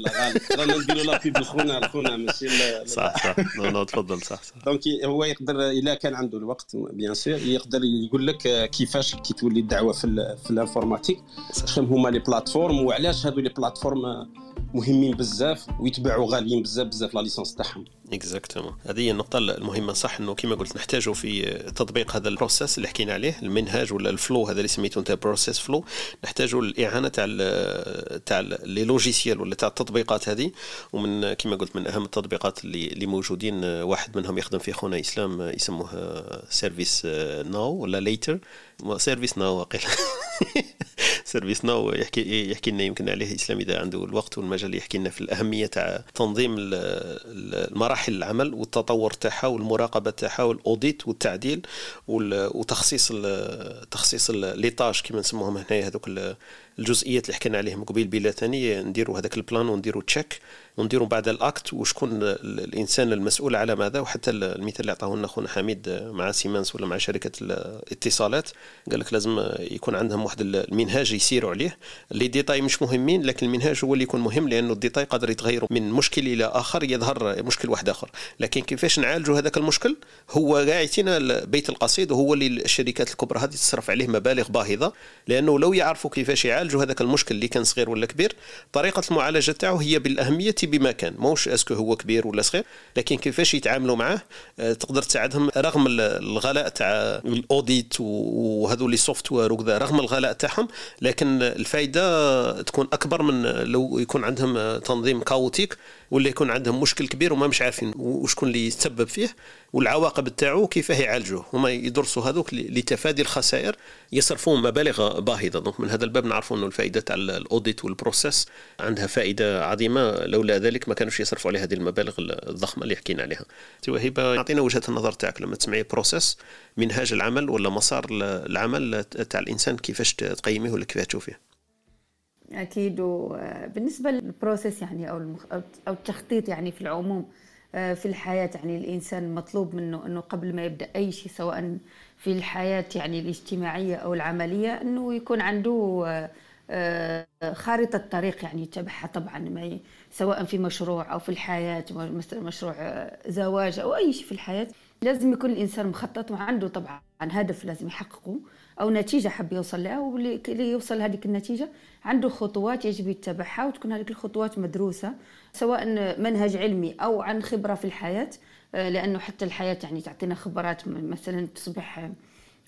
رانا نديروا la pub لخونا لخونا ماشي صح صح. non non تفضل صح صح. donc هو يقدر اذا كان عنده الوقت bien sûr يقدر يقول لك كيفاش كي تولي الدعوة في في ال informatique. شنو هما les plateformes وعلاش هذو les plateformes مهمين بزاف ويتباعوا غاليين بزاف بزاف la licence تاعهم. exactement هذه النقطة المهمة صح إنه كما قلت نحتاجوا في تطبيق هذا ال process اللي حكينا عليه المنهاج ولا ال flow هذا اللي سميته أنت process flow نحتاجوا الإعانة تاع تاع les logiciels ولا تاع التطبيقات هذه. ومن كما قلت من أهم التطبيقات اللي اللي موجودين واحد منهم يخدم في خونا إسلام يسموه ServiceNow ولا ليتر ServiceNow وقيل ServiceNow يحكي يحكي لنا يمكن عليه اسلام إذا عنده الوقت والمجال يحكي لنا في الأهمية تاع تنظيم المراحل العمل والتطور تاعها والمراقبة تاعها وال audit والتعديل وتخصيص تخصيص les tâches كما نسموهم هنايا هذوك الجزئيات اللي حكينا عليهم قبيل بلا ثاني نديروا هذاك ال plan ونديروا check ونديروا بعد ال act وشكون الإنسان المسؤول على ماذا وحتى المثال اللي عطاه لنا خونا حميد مع سيمانس ولا مع شركة الاتصالات قال لك لازم يكون عندهم واحد المنهاج يسيروا عليه. les détails مش مهمين لكن المنهاج هو اللي يكون مهم لأنه ال détail قادر يتغير من مشكل إلى آخر يظهر مشكل واحد آخر. لكن كيفاش نعالجوا هذاك المشكل؟ هو قاعدين البيت القصيد وهو اللي الشركات الكبرى هذه تصرف عليه مبالغ باهظة. لأنه لو يعرفوا كيفاش يعالجوا هذاك المشكل اللي كان صغير ولا كبير طريقة المعالجة تاعو هي بالأهمية بما كان. موش est-ce que هو كبير ولا صغير لكن كيفاش يتعاملوا معاه تقدر تساعدهم رغم الغلاء تاع ال audit وهذو les software وكذا رغم الغلاء تاعهم لكن الفائده تكون أكبر من لو يكون عندهم تنظيم chaotique ولا يكون عندهم مشكل كبير وما مش عارفين وشكون اللي يتسبب فيه والعواقب تاعو كيفاه يعالجوه. هما يدرسوا هذوك لتفادي الخسائر يصرفون مبالغ باهظة. donc من هذا الباب نعرفوا إنه الفائدة تاع ال audit وال process عندها فائدة عظيمة. لولا ذلك ما كانوش يصرفوا عليه هذه المبالغ الضخمة اللي حكينا عليها. وهيبة اعطينا وجهة النظر تاعك لما تسمعي process منهاج العمل ولا مسار العمل تاع الإنسان كيفاش تقيميه ولا كيفاش تشوفيه؟ أكيد وبالنسبة لل process يعني أو أو التخطيط يعني في العموم في الحياة يعني الإنسان مطلوب منه أنه قبل ما يبدأ أي شيء سواء في الحياة يعني الاجتماعية أو العملية أنه يكون عنده خارطة طريق يعني يتبعها طبعا ما سواء في مشروع أو في الحياة مثلا مشروع زواج أو أي شيء في الحياة لازم يكون الإنسان مخطط وعنده طبعا هدف لازم يحققه. أو نتيجة حب يوصل لها واللي يوصل لهذه النتيجة عنده خطوات يجب يتبعها وتكون هذه الخطوات مدروسة سواء منهج علمي أو عن خبرة في الحياة. لأنه حتى الحياة يعني تعطينا خبرات مثلا تصبح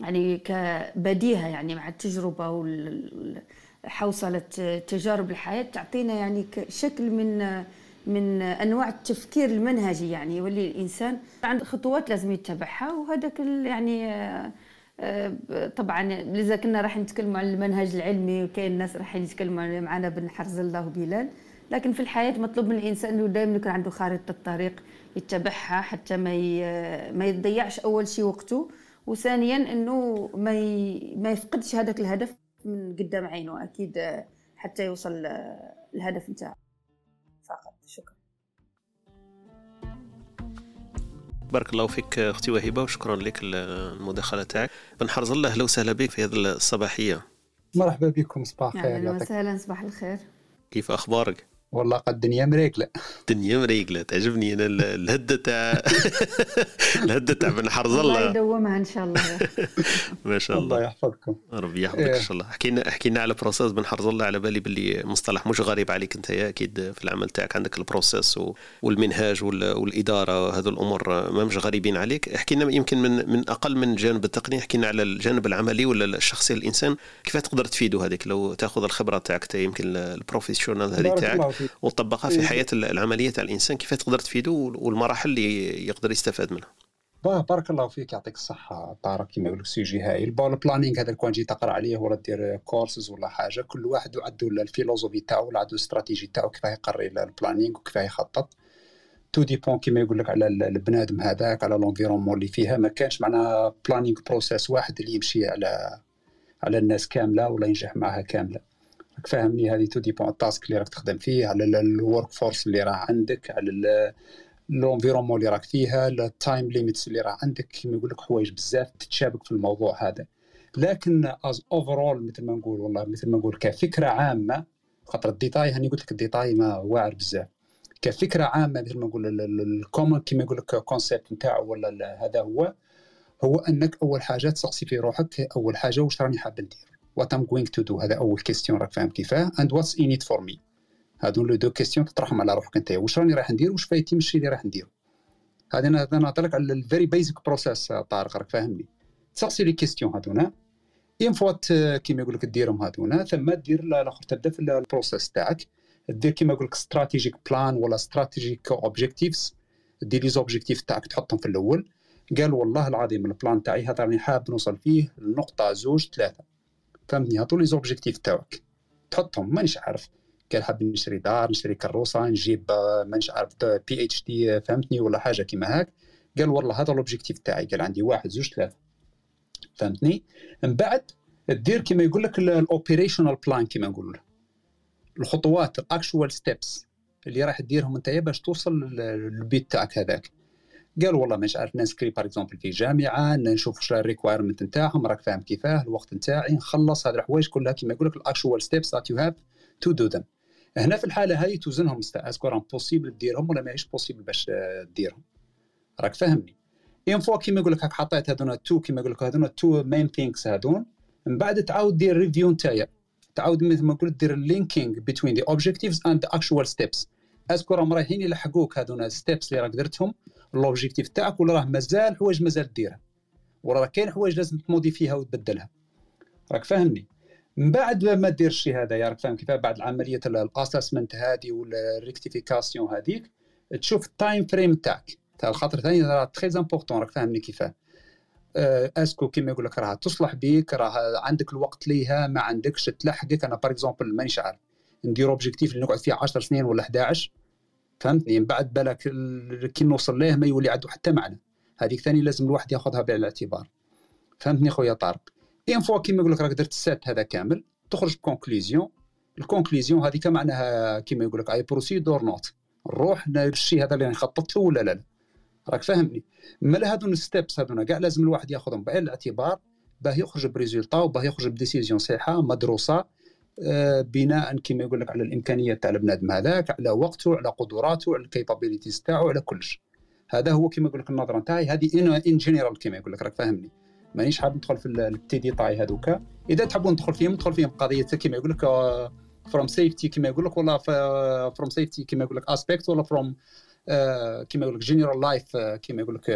يعني كبديهة يعني مع التجربة وال حوصلة تجارب الحياة تعطينا يعني شكل من من أنواع التفكير المنهجي يعني يولي الإنسان عنده خطوات لازم يتبعها وهذاك يعني طبعا اذا كنا راح نتكلموا عن المنهج العلمي وكاين الناس راح يتكلموا معنا بن حرز الله وبلال لكن في الحياة مطلوب من الإنسان إنه دائما يكون عنده خارطة الطريق يتبعها حتى ما ما يضيعش أول شيء وقته. وثانيا إنه ما ما يفقدش هذاك الهدف من قدام عينه أكيد حتى يوصل الهدف نتاعو بارك الله فيك أختي وهبة وشكرا لك المداخلة تاعك. بنحرز الله أهلا وسهلا بك في هذه الصباحية. مرحبا بكم صباح الخير أهلا وسهلا صباح الخير. كيف أخبارك؟ والله قد الدنيا مريقله الدنيا مريقله تعجبني أنا الهدة تاع الهدة تاع بن حرز الله الله. يدومها إن شاء الله. ما شاء الله. الله يحفظكم. ربي يحفظك إيه. ان شاء الله. حكينا حكينا على process بن حرز الله على بالي باللي مصطلح مش غريب عليك أنت يا أكيد في العمل تاعك عندك ال process والمنهاج وال- والإدارة هذو الأمور ما مش غريبين عليك. حكينا يمكن من من أقل من الجانب التقني حكينا على الجانب العملي ولا الشخصي الإنسان. كيف تقدر تفيده هذيك؟ لو تأخذ الخبرة تاعك تا يمكن ال professional هذه تاعك. وتطبقها في إيه. حياة العملية تاع الإنسان كيف تقدر تفيده والمراحل اللي يقدر يستفاد منها. باه بارك الله فيك يعطيك الصحة. طارق كيما يقول لك sujet هايل. bon ال planning هذا كون جيت تقرأ عليه ولا دير كورسز ولا حاجة كل واحد عنده ال philosophie تاعو ولا عنده الاستراتيجي تاعو كيفاه يقري ال planning وكيفاه يخطط. tout dépend كيما يقول لك على ال- البنادم هذاك على l'environnement اللي فيها. ما كانش معناها planning process واحد اللي يمشي على على الناس كاملة ولا ينجح معها كاملة. راك فاهمني هذه tout dépend ال task اللي راك تخدم فيه على ال workforce اللي راه عندك على ال environnement اللي راك فيها ال time limits اللي راه عندك كيما يقول لك حوايج بزاف تتشابك في الموضوع هذا. لكن as overall مثل ما نقول والله مثل ما نقول كفكرة عامة خاطر الديتاي هاني قلت لك الديتاي ما واعر بزاف. كفكرة عامة مثل ما نقول ال common كيما يقول لك concept نتاعو ولا هذا هو هو أنك أول حاجة تسقسي في روحك أول حاجة واش راني حاب ندير. what I'm going to do هذا أول question راك فاهم كيفاه. and what's in it for me هادو لو دو كيستيون تطرحهم على روحك أنت. واش راني راح ندير؟ واش فايدتي من الشيء اللي راح نديرو هذا أنا نهضر لك على ال very basic process طارق راك فاهمني. تسقسي les questions هذونا une fois ت- كيما يقول لك ديرهم هذونا ثم دير الآخر تبدأ في ال process تاعك. دير كيما يقول لك strategic plan ولا strategic objectives دير les objectifs تاعك تحطهم في الأول. قال والله العظيم ال plan تاعي هذا راني حاب نوصل فيه لنقطة زوج ثلاثة. فهمتني هاتو les objectifs تاعك تحطهم مانيش عارف. قال حاب نشري دار نشري كروسه نجيب مانيش عارف PhD فهمتني ولا حاجة كيما هاك. قال والله هذا ال objectif تاعي. قال عندي واحد زوج ثلاثة. فهمتني؟ من بعد دير كيما يقول لك ال operational plan كيما نقولوا الخطوات ال actual steps اللي راح ديرهم أنت باش توصل لل- لل but تاعك هذاك. قال والله مش عارف نسكري par exemple في جامعة نشوف واش ال requirement نتاعهم راك فاهم كيفاه الوقت نتاعي نخلص هذه الحوايج كلها كيما يقول لك ال actual steps that you have to do them هنا في الحالة هذه توزنهم est-ce que راهم possible ديرهم ولا ماهيش possible باش ديرهم؟ راك فاهمني. une fois كيما يقول لك هاك حطيت هذونا two كيما يقول لك هذونا two main things هذون من بعد تعاود دير review نتايا. تعاود مثل ما قلت دير linking بين the objectives and the actual steps est-ce que راهم رايحين يلحقوك هذونا steps اللي راك درتهم؟ ال objectif تاعك ولا راه مازال حوايج مازال ديرها. ولا راه كاين حوايج لازم تموديفيها وتبدلها. راك فاهمني؟ من بعد ما دير الشيء هذا راك فاهم كيف بعد عمليه ال assessment هذه وال rectification هذيك تشوف ال time frame تاعك. تاع الخاطر ثاني راه très important راك فاهمني كيفاه est-ce que كيما يقول لك راه تصلح بيك راه عندك الوقت ليها ما عندكش تلحقك. أنا par exemple مانيش عارف. ندير objectif اللي نقعد فيه 10 سنين ولا 11 فهمتني؟ من بعد بالك ال- كي نوصل ليه ما يولي عنده حتى معنى هذيك ثاني لازم الواحد ياخذها بعين الاعتبار فهمتني خويا طارق؟ une fois كيما يقول لك راك درت ال set هذا كامل تخرج ب conclusion. ال conclusion هذيك معناها كيما يقول لك I proceed or not نروح الشيء هذا اللي نخطط له ولا لا راك فاهمني؟ مالا هذون ال steps هذونا كاع لازم الواحد ياخذهم بعين الاعتبار باه يخرج ب résultat وباه يخرج ب décision صحيحة مدروسة. بناء كما يقول لك على الإمكانيات تاع البنادم هذاك على وقته على قدراته على ال capabilities تاعو على كلش هذا هو كما يقول لك النظرة نتاعي. هذه en en général كما يقول لك راك فاهمني. مانيش حاب ندخل في les détails هذوك إذا تحبون ندخل فيهم ندخل فيهم قضية كما يقول لك from safety كما يقول لك ولا from safety كما يقول لك aspect ولا from كما يقول لك general life كما يقول لك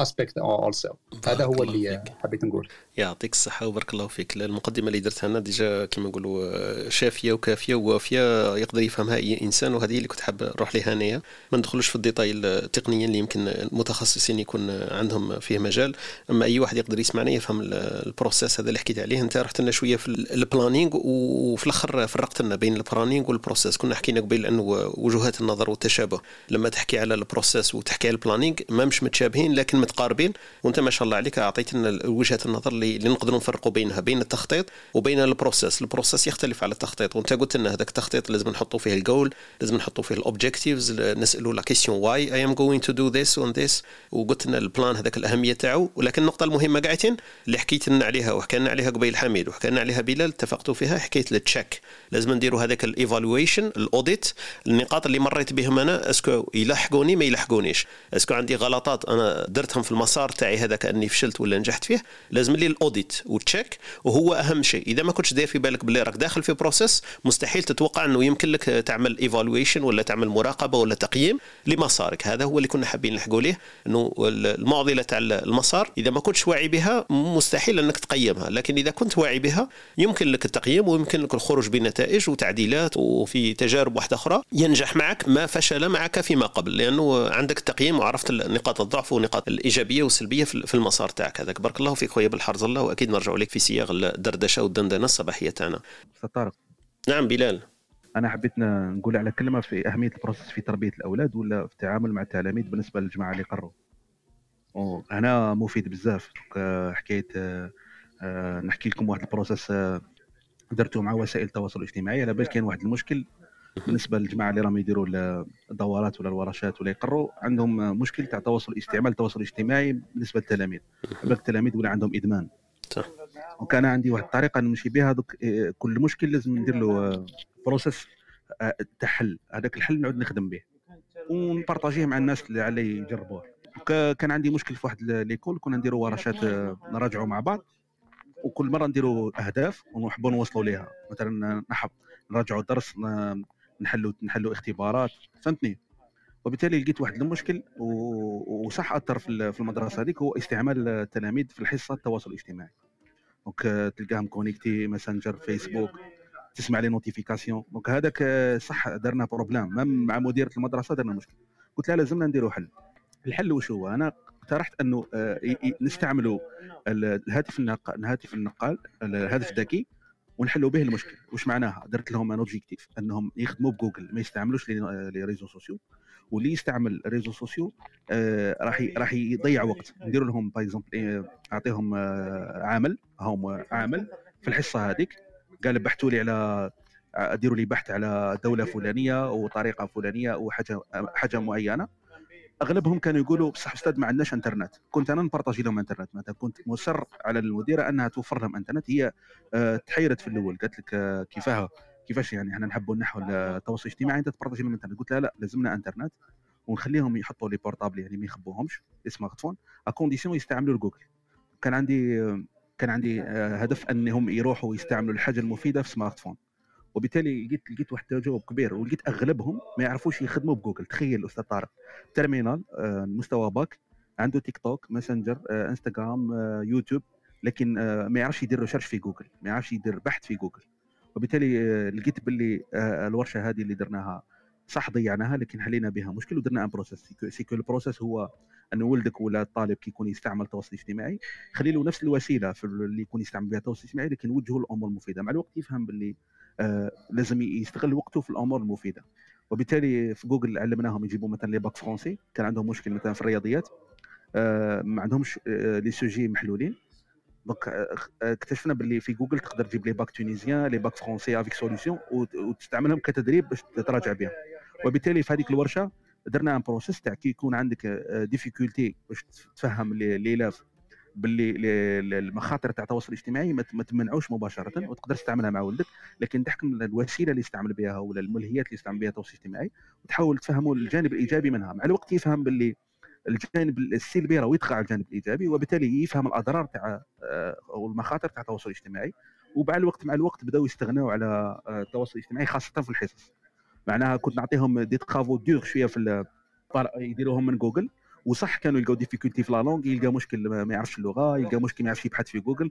aspect also هذا هو اللي. حبيت نقول يعطيك الصحة وبارك الله فيك. المقدمة اللي درتها أنا déjà كما نقولوا آه، شافية وكافية ووافية يقدر يفهمها أي إنسان وهذه اللي كنت حاب نروح لها أنايا. ما ندخلوش في الديتاي التقنية اللي يمكن المتخصصين يكون عندهم فيه مجال. أما أي واحد يقدر يسمعنا يفهم ال- ال process هذا اللي حكيت عليه. أنت رحت لنا شوية في ال- ال planning وفي الآخر فرقت لنا بين ال planning وال process كنا حكينا قبيل أنه وجهات النظر والتشابه. لما تحكي على ال process وتحكي على ال planning ما مش متشابهين لكن متقاربين. وأنت ما شاء الله عليك اعطيتنا وجهة النظر اللي, اللي نقدروا نفرقوا بينها بين التخطيط وبين ال process. ال process يختلف على التخطيط. وانت قلت لنا هذاك التخطيط لازم نحطوا فيه الجول لازم نحطوا فيه ال objectives نسألوا la question why I am going to do this and this وقلت لنا ال plan هذاك الأهمية تاعو. ولكن النقطة المهمة قاعدين اللي حكيت لنا عليها وحكى لنا عليها قبيل حميد وحكى لنا عليها بلال اتفقتوا فيها حكايه ال check لازم نديروا هذاك ال evaluation ال audit النقاط اللي مريت بهم أنا. est-ce que يلحقوني ما يلحقونيش. est-ce que عندي غلطات أنا درتهم في المسار تاعي هذا كاني فشلت ولا نجحت فيه. لازم لي ال audit و check وهو أهم شيء. إذا ما كنتش داير في بالك باللي راك داخل في process مستحيل تتوقع إنه يمكن لك تعمل evaluation ولا تعمل مراقبة ولا تقييم لمسارك. هذا هو اللي كنا حابين نلحقوا ليه إنه المعضلة تاع المسار. إذا ما كنتش واعي بها مستحيل إنك تقيمها. لكن إذا كنت واعي بها يمكن لك التقييم ويمكن لك الخروج بنتائج وتعديلات وفي تجارب واحدة أخرى ينجح معك ما فشل معك فيما قبل. لأنه عندك التقييم وعرفت نقاط الضعف ونقاط الإيجابية والسلبية في المسار تاعك. هذاك بارك الله فيك خويا بالحرز. الله وأكيد نرجع لك في سياق الدردشة والدندنة الصباحية تاعنا. طارق نعم بلال. أنا حبيت نقول على كلمة في أهمية البروسيس في تربية الأولاد ولا في التعامل مع التلاميذ بالنسبة للجماعة اللي قروا. هنا مفيد بزاف. حكاية آه، نحكي لكم واحد ال process آه، درته مع وسائل التواصل الاجتماعي. على بال كاين واحد المشكل بالنسبة للجماعة اللي راهم يديروا الدورات ولا الورشات ولا يقروا عندهم مشكل تاع التواصل استعمال التواصل الاجتماعي بالنسبة للتلاميذ. التلاميذ ولا عندهم إدمان. صح. وكان عندي واحد الطريقة نمشي بها دوك آه، كل مشكل لازم ندير له process تاع حل. هذاك الحل نعود نخدم به. ونبارطاجيه مع الناس اللي علي يجربوه. كان عندي مشكل في واحد l'école كنا نديروا ورشات نراجعوا مع بعض. وكل مرة نديروا أهداف ونحبوا نوصلوا ليها. مثلا نحب نراجعوا درس نحلوا نحلوا اختبارات. فهمتني؟ وبالتالي لقيت واحد المشكل وصح أثر في المدرسة هذيك هو استعمال التلاميذ في الحصة التواصل الاجتماعي. donc تلقاهم connectés ماسنجر فيسبوك تسمع les notifications donc هذاك صح درنا problème مع مديرة المدرسة درنا مشكل. قلت لها لازمنا نديروا حل. الحل وش هو؟ أنا اقترحت أنه آه، نستعملوا الهاتف النقال الهاتف النقال الهاتف الذكي. ونحلوا به المشكل. واش معناها؟ درت لهم un objectif أنهم يخدموا بجوجل ما يستعملوش les réseaux sociaux واللي يستعمل réseaux sociaux آه راح راح يضيع وقت. ندير لهم par exemple أعطيهم آه عامل هم عامل في الحصة هذيك قال بحثوا لي على ديروا لي بحث على دولة فلانية وطريقة فلانية وحاجة حاجة معينة. أغلبهم كانوا يقولوا بصح أستاذ ما عندناش إنترنت. كنت أنا نبارطاجي لهم إنترنت. مثلا كنت مصر على المديرة أنها توفر لهم إنترنت. هي آه، تحيرت في الأول. قالت لك آه، كيفاه كيفاش يعني؟ إحنا نحبوا نحو التواصل الاجتماعي. أنت تبارطاجي لهم إنترنت. قلت لها لا لازمنا إنترنت ونخليهم يحطوا les portables يعني ما يخبوهمش smartphone à condition يستعملوا جوجل كان عندي كان عندي آه، هدف أنهم يروحوا يستعملوا الحاجة المفيدة في smartphone وبالتالي لقيت لقيت واحد التجاوب كبير ولقيت أغلبهم ما يعرفوش يخدموا بجوجل. تخيل أستاذ طارق. terminale آه، مستوى باك عنده تيك توك ماسنجر آه، انستغرام آه، يوتيوب لكن ما يعرفش يدير recherche في جوجل ما يعرفش يدير بحث في جوجل. وبالتالي لقيت باللي الورشة هذه اللي درناها صح ضيعناها لكن حلينا بها مشكل ودرنا un process c'est que ال process هو أن ولدك ولا الطالب كي يكون يستعمل التواصل الاجتماعي خلي له نفس الوسيلة في اللي يكون يستعمل بها التواصل الاجتماعي لكن وجهه الأمور المفيده مع الوقت يفهم باللي آه لازم يستغل وقته في الأمور المفيدة. وبالتالي في جوجل علمناهم يجيبوا مثلا les bacs français كان عندهم مشكل مثلا في الرياضيات آه ما عندهمش آه les sujets محلولين. donc آه، اكتشفنا باللي في جوجل تقدر تجيب les bacs tunisiens les bacs français avec solutions وتستعملهم كتدريب باش تراجع بهم وبالتالي في هذيك الورشة درنا un process تاع كي يكون عندك difficulté باش تفهم l'élève باللي المخاطر تاع التواصل الاجتماعي ما تمنعوش مباشرة وتقدر تستعملها مع ولدك لكن تحكم الوسيلة اللي يستعمل بها ولا الملهيات اللي يستعمل بها التواصل الاجتماعي وتحاول تفهموا الجانب الإيجابي منها. مع الوقت يفهم باللي الجانب السلبي راه يطغى على الجانب الإيجابي وبالتالي يفهم الأضرار تاع آه، أو المخاطر تاع التواصل الاجتماعي ومع الوقت مع الوقت بداوا يستغنوا على آه، التواصل الاجتماعي خاصة في الحصص. معناها كنت نعطيهم des travaux دور شوية في يديروهم من جوجل وصح كانوا يلقاو difficulté في la langue يلقى مشكل ما يعرفش اللغة يلقى مشكل ما يعرفش يبحث في جوجل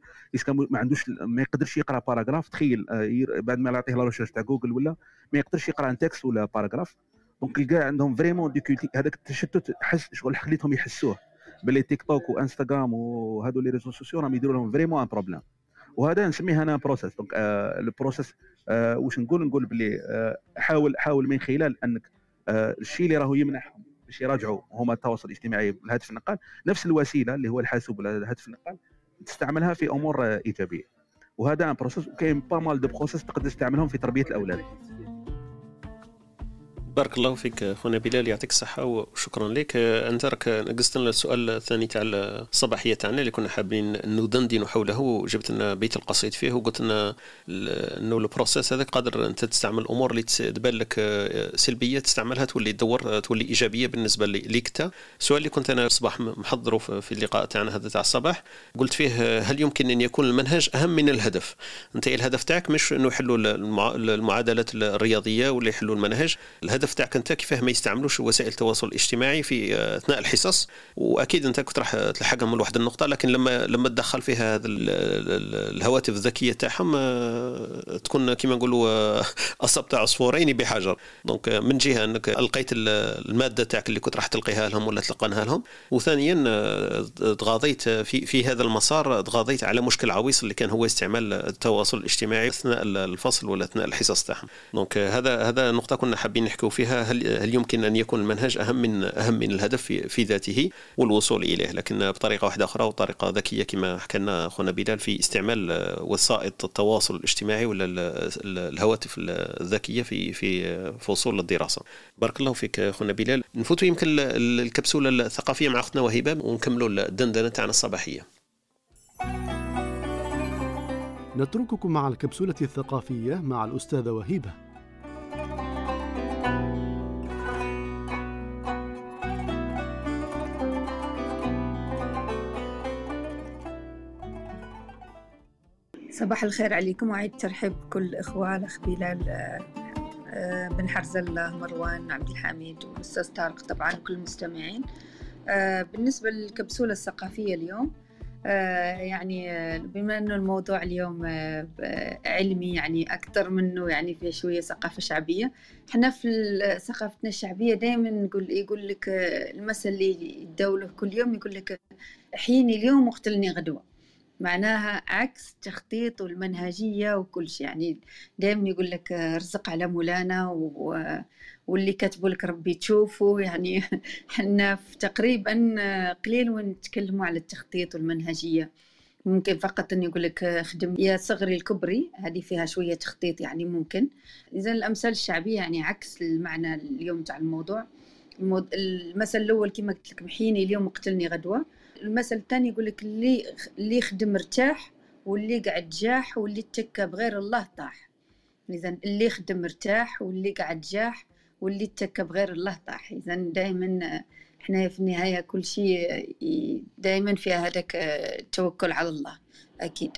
ما عندوش ما يقدرش يقرأ paragraphe تخيل آه، بعد ما يعطيه la recherche تاع جوجل ولا ما يقدرش يقرأ un texte ولا paragraphe donc الكاع عندهم vraiment difficulté هذاك التشتت حس شغل خليتهم يحسوه. باللي تيك توك وانستغرام وهذو les réseaux sociaux راهم يديروا لهم vraiment un problème وهذا نسميه أنا process donc ال process واش نقول؟ نقول باللي آه حاول حاول من خلال أنك آه الشيء اللي راهو يمنعهم باش يراجعوا هما التواصل الاجتماعي بالهاتف النقال. نفس الوسيلة اللي هو الحاسوب ولا الهاتف النقال تستعملها في أمور إيجابية. وهذا un process وكاين pas mal de process تقدر تستعملهم في تربية الأولاد. بارك الله فيك خونا بلال يعطيك الصحة وشكرا لك. أنت راك نقصت لنا السؤال الثاني تاع الصباحية تاعنا اللي كنا حابين ندندن حوله. وجبت لنا بيت القصيد فيه وقلت لنا إنه البروسيس هذاك قادر أنت تستعمل الأمور اللي تبان لك سلبية تستعملها تولي تدور تولي إيجابية بالنسبة ليك أنت. السؤال اللي كنت أنا الصباح محضره في اللقاء تاعنا هذا تاع الصباح قلت فيه هل يمكن أن يكون المنهج أهم من الهدف؟ أنت الهدف تاعك؟ مش إنه يحلوا المعادلات الرياضية ولا يحلوا المناهج الهدف الهدف تاعك انت كيفاه ما يستعملوش وسائل التواصل الاجتماعي في آه، أثناء الحصص. وأكيد أنت كنت راح تلحقها من واحد النقطة لكن لما لما تدخل فيها هذا الهواتف الذكية تاعهم آه، تكون كما نقولوا آه، أصبت عصفورين بحجر. donc من جهة أنك ألقيت المادة تاعك اللي كنت راح تلقيها لهم ولا تلقنها لهم. وثانيا تغاضيت في في هذا المسار تغاضيت على مشكل عويص اللي كان هو استعمال التواصل الاجتماعي أثناء الفصل ولا أثناء الحصص تاعهم. donc هذا هذا نقطة كنا حابين نحكوا فيها هل هل يمكن أن يكون المنهج أهم من أهم من الهدف في, في ذاته؟ والوصول إليه. لكن بطريقة واحدة أخرى وطريقة ذكية كما حكى لنا أخونا بلال في استعمال وسائط التواصل الاجتماعي ولا الهواتف الذكية في في فصول الدراسة. بارك الله فيك أخونا بلال. نفوتوا يمكن الكبسولة الثقافية مع أختنا وهبة ونكملوا الدندنة تاعنا الصباحية. نترككم مع الكبسولة الثقافية مع الأستاذة وهيبة. صباح الخير عليكم وعيد ترحيب بكل الإخوة الأخ بلال آه، بن حرزلة مروان عبد الحميد والأستاذ طارق طبعا كل المستمعين. آه، بالنسبة للكبسولة الثقافية اليوم آه، يعني بما إنه الموضوع اليوم علمي يعني أكثر منه يعني فيه شوية ثقافة شعبية إحنا في ثقافتنا الشعبية دائما نقول يقول لك المثل اللي يدوله كل يوم يقول لك إحييني اليوم واقتلني غدوة. معناها عكس التخطيط والمنهجية وكل شيء. يعني دائما يقول لك رزق على مولانا و... واللي كاتبه لك ربي تشوفه. يعني حنا تقريبا قليل ونتكلموا على التخطيط والمنهجية. ممكن فقط إنه يقول لك خدم يا صغري الكبري هذه فيها شوية تخطيط يعني ممكن. اذا الأمثال الشعبية يعني عكس المعنى اليوم تاع الموضوع. المثل الأول كما قلت لك محيني اليوم وقتلني غدوة. المثل الثاني يقول لك اللي اللي يخدم مرتاح واللي قاعد جاح واللي اتكى بغير الله طاح. اذا اللي يخدم مرتاح واللي قاعد جاح واللي اتكى بغير الله طاح. اذا دائما إحنا في النهاية كل شيء دائما فيها هذاك التوكل على الله أكيد.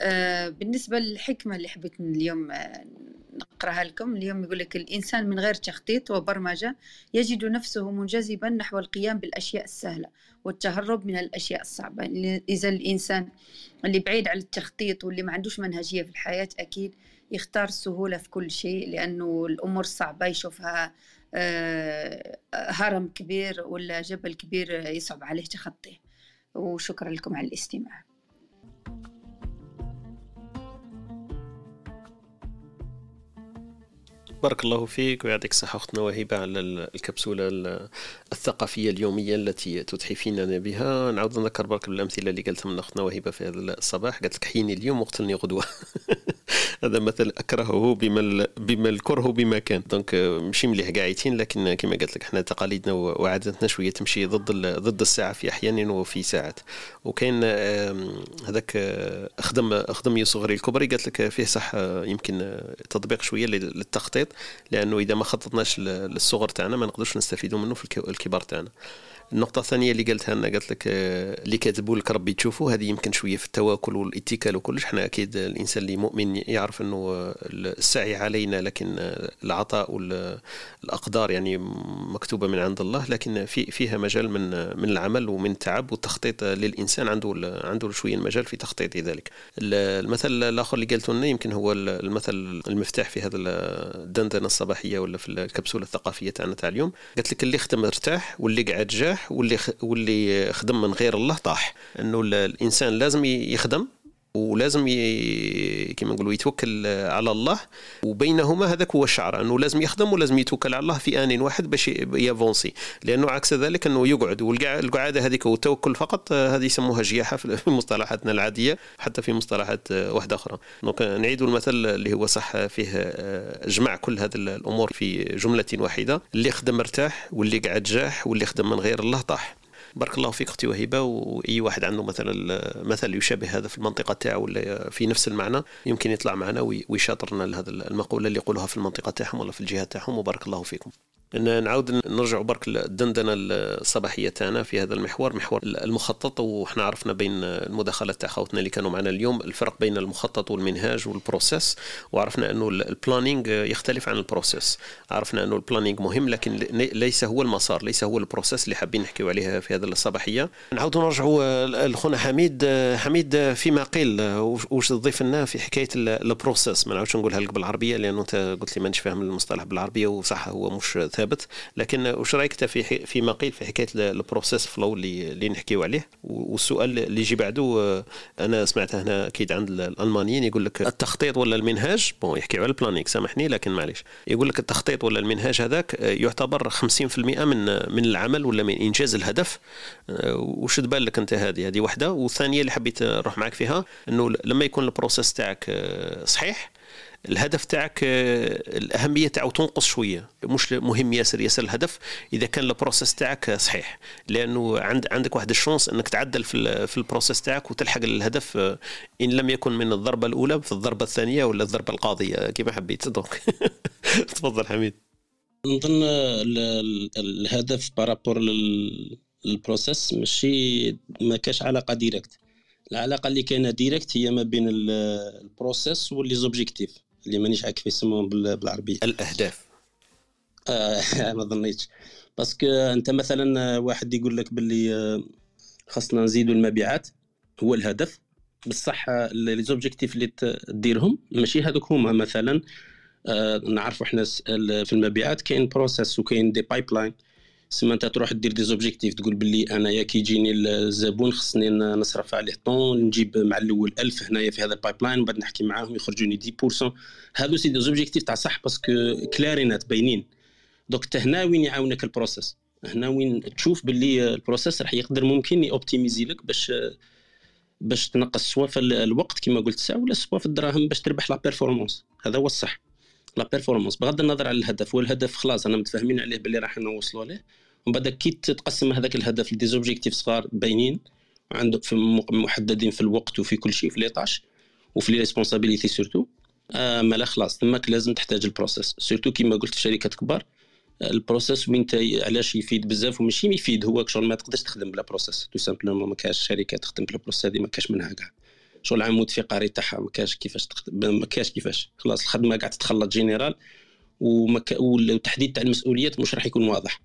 آه، بالنسبة للحكمة اللي حبيت اليوم آه، نقرأها لكم. اليوم يقول لك الإنسان من غير تخطيط وبرمجة يجد نفسه منجذبا نحو القيام بالأشياء السهلة. والتهرب من الأشياء الصعبة. إذا الإنسان اللي بعيد عن التخطيط واللي ما عندوش منهجية في الحياة أكيد يختار السهولة في كل شيء لأنه الأمور الصعبة يشوفها آه، هرم كبير ولا جبل كبير يصعب عليه تخطيه. وشكرا لكم على الاستماع. بارك الله فيك ويعطيك الصحة أختنا وهبة على الكبسولة الثقافية اليومية التي تتحفيننا بها. نعود نذكر برك بالأمثلة اللي قالتها من أختنا وهبة في هذا الصباح. قالت لك حيني اليوم وقتلني غدوة. هذا مثل أكرهه بما بما الكره بما كان. دونك ماشي مليح قاعدين لكن كما قلت لك إحنا تقاليدنا وعاداتنا شوية تمشي ضد ضد الساعة في أحيان وفي ساعات. وكاين هذاك أخدم أخدم صغري الكبري قالت لك فيه صح يمكن تطبيق شوية للتخطيط لأنه إذا ما خططناش للصغر تاعنا ما نقدرش نستفيدوا منه في الكبار تاعنا. النقطة الثانية اللي قالتها لنا قالت لك آه، اللي كاتبوا لك ربي تشوفوا هذه يمكن شوية في التواكل والاتكال وكلش. إحنا أكيد الإنسان اللي مؤمن يعرف أنه آه، السعي علينا لكن آه، العطاء والاقدار يعني مكتوبة من عند الله لكن في فيها مجال من من العمل ومن التعب والتخطيط للإنسان. عنده عنده شوية المجال في تخطيط ذلك المثل الآخر اللي قالته لنا يمكن هو المثل المفتاح في هذا الدندنة الصباحية ولا في الكبسولة الثقافية تاعنا تاع اليوم. قالت لك اللي خدم ارتاح واللي قاعد جاه واللي خ... واللي خدم من غير الله طاح. إنه الإنسان لازم يخدم ولازم ي... كما نقولوا يتوكل على الله. وبينهما هذاك هو الشعر أنه لازم يخدم ولازم يتوكل على الله في آن واحد باش يافونسي. لأنه عكس ذلك أنه يقعد والقعاده هذيك والتوكل فقط هذه يسموها جياحة في مصطلحاتنا العادية حتى في مصطلحات واحدة أخرى. دونك نعيد المثل اللي هو صح فيه اجمع كل هذه الأمور في جملة واحدة. اللي خدم ارتاح واللي قعد جاح واللي خدم من غير الله طاح. بارك الله فيك أختي وهبه وأي واحد عنده مثلا مثل يشابه هذا في المنطقة تاعو ولا في نفس المعنى يمكن يطلع معنا ويشاطرنا لهذا المقولة اللي يقولها في المنطقة تاعهم ولا في الجهه تاعهم وبارك الله فيكم. نعاود نرجع برك للدندنه الصباحية تاعنا في هذا المحور محور المخطط وحنا عرفنا بين المداخلات تاع خوتنا اللي كانوا معنا اليوم الفرق بين المخطط والمنهاج والبروسيس وعرفنا إنه ال planning يختلف عن ال process. عرفنا إنه ال planning مهم لكن ليس هو المسار ليس هو ال process اللي حابين نحكيو عليها في هذا الصباحية. نعاودوا نرجعوا لخونا حميد حميد فيما قيل واش تضيف لنا في حكاية ال process؟ ما نعاودش نقولها لك بالعربية لأنه أنت قلت لي مانيش فاهم المصطلح بالعربية وصح هو مش ثابت لكن واش رأيك في فيما قيل في حكاية ال process flow اللي اللي نحكيو عليه؟ والسؤال اللي يجي بعده أنا سمعته هنا أكيد عند الألمانيين يقول لك التخطيط ولا المنهاج؟ bon يحكيو على ال planning سامحني لكن معليش. يقول لك التخطيط ولا المنهاج هذاك يعتبر 50% من من العمل ولا من إنجاز الهدف. وش تبان لك أنت هذه؟ هذه واحدة والثانية اللي حبيت نروح معك فيها إنه لما يكون ال process تاعك صحيح الهدف تاعك الأهمية تاعو تنقص شوية. مش مهم ياسر ياسر الهدف إذا كان ال process تاعك صحيح. لأنه عند عندك واحد ال chance إنك تعدل في في ال process تاعك وتلحق الهدف إن لم يكن من الضربة الأولى في الضربة الثانية ولا الضربة القاضية. كما حبيت؟ donc تفضل حميد. نظن الهدف par rapport لل process ماشي ما كاش علاقة directe. العلاقة اللي كاينة directe هي ما بين ال process و les objectifs. اللي مانيش عارف كيف يسموهم بالعربية. الأهداف. آه ما ظنيتش. parce que أنت مثلا واحد يقول لك باللي آه، خاصنا نزيدوا المبيعات هو الهدف. بصح les objectifs اللي تديرهم ماشي هذوك هما. مثلا آه نعرفوا إحنا في المبيعات كاين process وكاين des pipelines سما انت تروح دير des objectifs تقول باللي أنا يا كيجيني الزبون خصني نصرف عليه طون نجيب مع الأول 1000 هنايا في هذا ال pipeline وبعد نحكي معاهم يخرجوني 10% هادو c'est des objectifs تاع صح parce que clair وnet باينين. دوك هنا وين يعاونك ال processus هنا وين تشوف باللي ال processus راح يقدر ممكن ي optimiser لك باش باش تنقص soit في الوقت كما قلت ساعه ولا soit في الدراهم باش تربح la performance هذا هو الصح. la performance بغض النظر على الهدف والهدف خلاص أنا متفاهمين عليه باللي راح نوصلوا له. ومن بعد كي تقسم هذاك الهدف ل des objectifs صغار باينين عندك في محددين في الوقت وفي كل شيء في les tâches وفي les responsabilités surtout آه مالا خلاص تماك لازم تحتاج ال processus surtout كيما قلت في شركات كبار ال processus وين علاش يفيد بزاف وماشي يفيد هو شغل ما تقدرش تخدم بلا processus tout simplement ما كاش شركة تخدم بلا processus هذه ما كاش منها كاع. شغل عمود فقري تاعها ما كاش كيفاش ما كاش كيفاش. خلاص الخدمة قاعد تتخلط général والتحديد تاع المسؤوليات مش راح يكون واضح.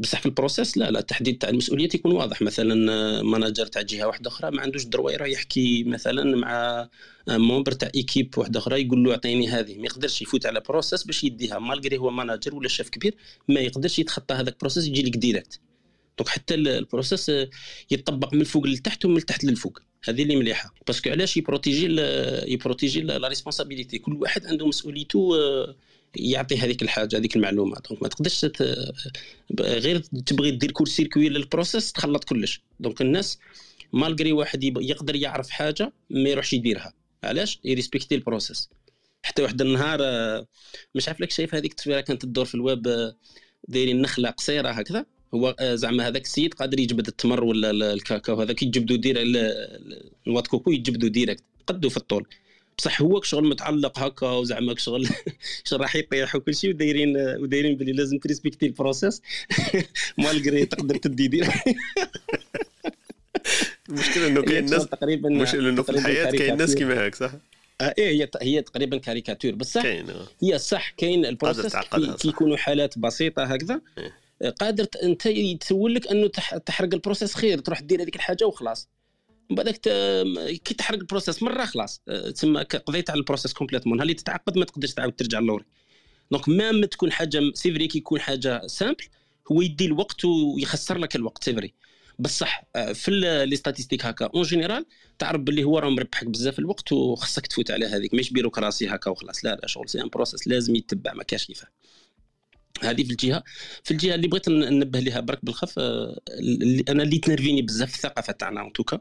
بصح في ال processus لا لا التحديد تاع المسؤوليات يكون واضح. مثلا manager تاع جهة واحدة أخرى ما عندوش droit يحكي مثلا مع membre تاع équipe واحدة أخرى يقول له أعطيني هذه. ما يقدرش يفوت على processus باش يديها. malgré هو manager ولا شيف كبير ما يقدرش يتخطى هذاك ال processus يجي لك direct donc حتى ال processus يطبق من الفوق للتحت ومن التحت للفوق. هذه اللي مليحة. parce que علاش ي protéger ي protéger la responsabilité كل واحد عنده مسؤوليته آه، يعطي هذيك الحاجة هذيك المعلومة. donc ما تقدرش غير تبغي دير كل circuit لل processus تخلط كلش. donc الناس malgré واحد يقدر يعرف حاجة ما يروحش يديرها. علاش؟ ي respecter ال processus. حتى واحد النهار آه، مش عارف لك شايف هذيك التصويرة كانت تدور في الويب آه، دايرين نخلة قصيرة هكذا؟ هو آه، زعما هذاك السيد قادر يجبد التمر ولا الكاكاو هذاك يجبدو دير ال noix de coco يجبدو direct قدو في الطول. بصح هو شغل متعلق هكا وزعما شغل شغل راح يطيح وكل شيء ودايرين ودايرين بلي لازم ت respecter ال processus malgré تقدر تدي دير. المشكلة إنه كاين ناس تقريبا المشكلة انه في الحياة كاين ناس كيما هيك صح؟ آه إيه هي هي تقريبا كاريكاتور. بصح آه. هي صح كاين ال processus كي يكونوا حالات بسيطة هكذا. إيه. قادر أنت يتسول لك أنه تحرق ال processus خير تروح دير هذيك الحاجة وخلاص. من بعدك كي تحرق ال processus مرة خلاص. آه، تسمى قضيت على ال processus complètement اللي تتعقد ما تقدرش تعاود ترجع لوري donc même تكون حاجة c'est vrai كي يكون حاجة simple هو يدي الوقت ويخسر لك الوقت c'est vrai بصح آه، في les statistiques هكا en général تعرف باللي هو راه مربحك بزاف الوقت وخصك تفوت على هذيك. ماشي بيروقراسي هكا وخلاص. لا لا شغل c'est un processus لازم يتبع ما كاش كيفاه هذه في الجهة. في الجهة اللي بغيت ننبه لها برك بالخف آه، اللي أنا اللي ت énerver ني بزاف الثقافة تاعنا en tout cas.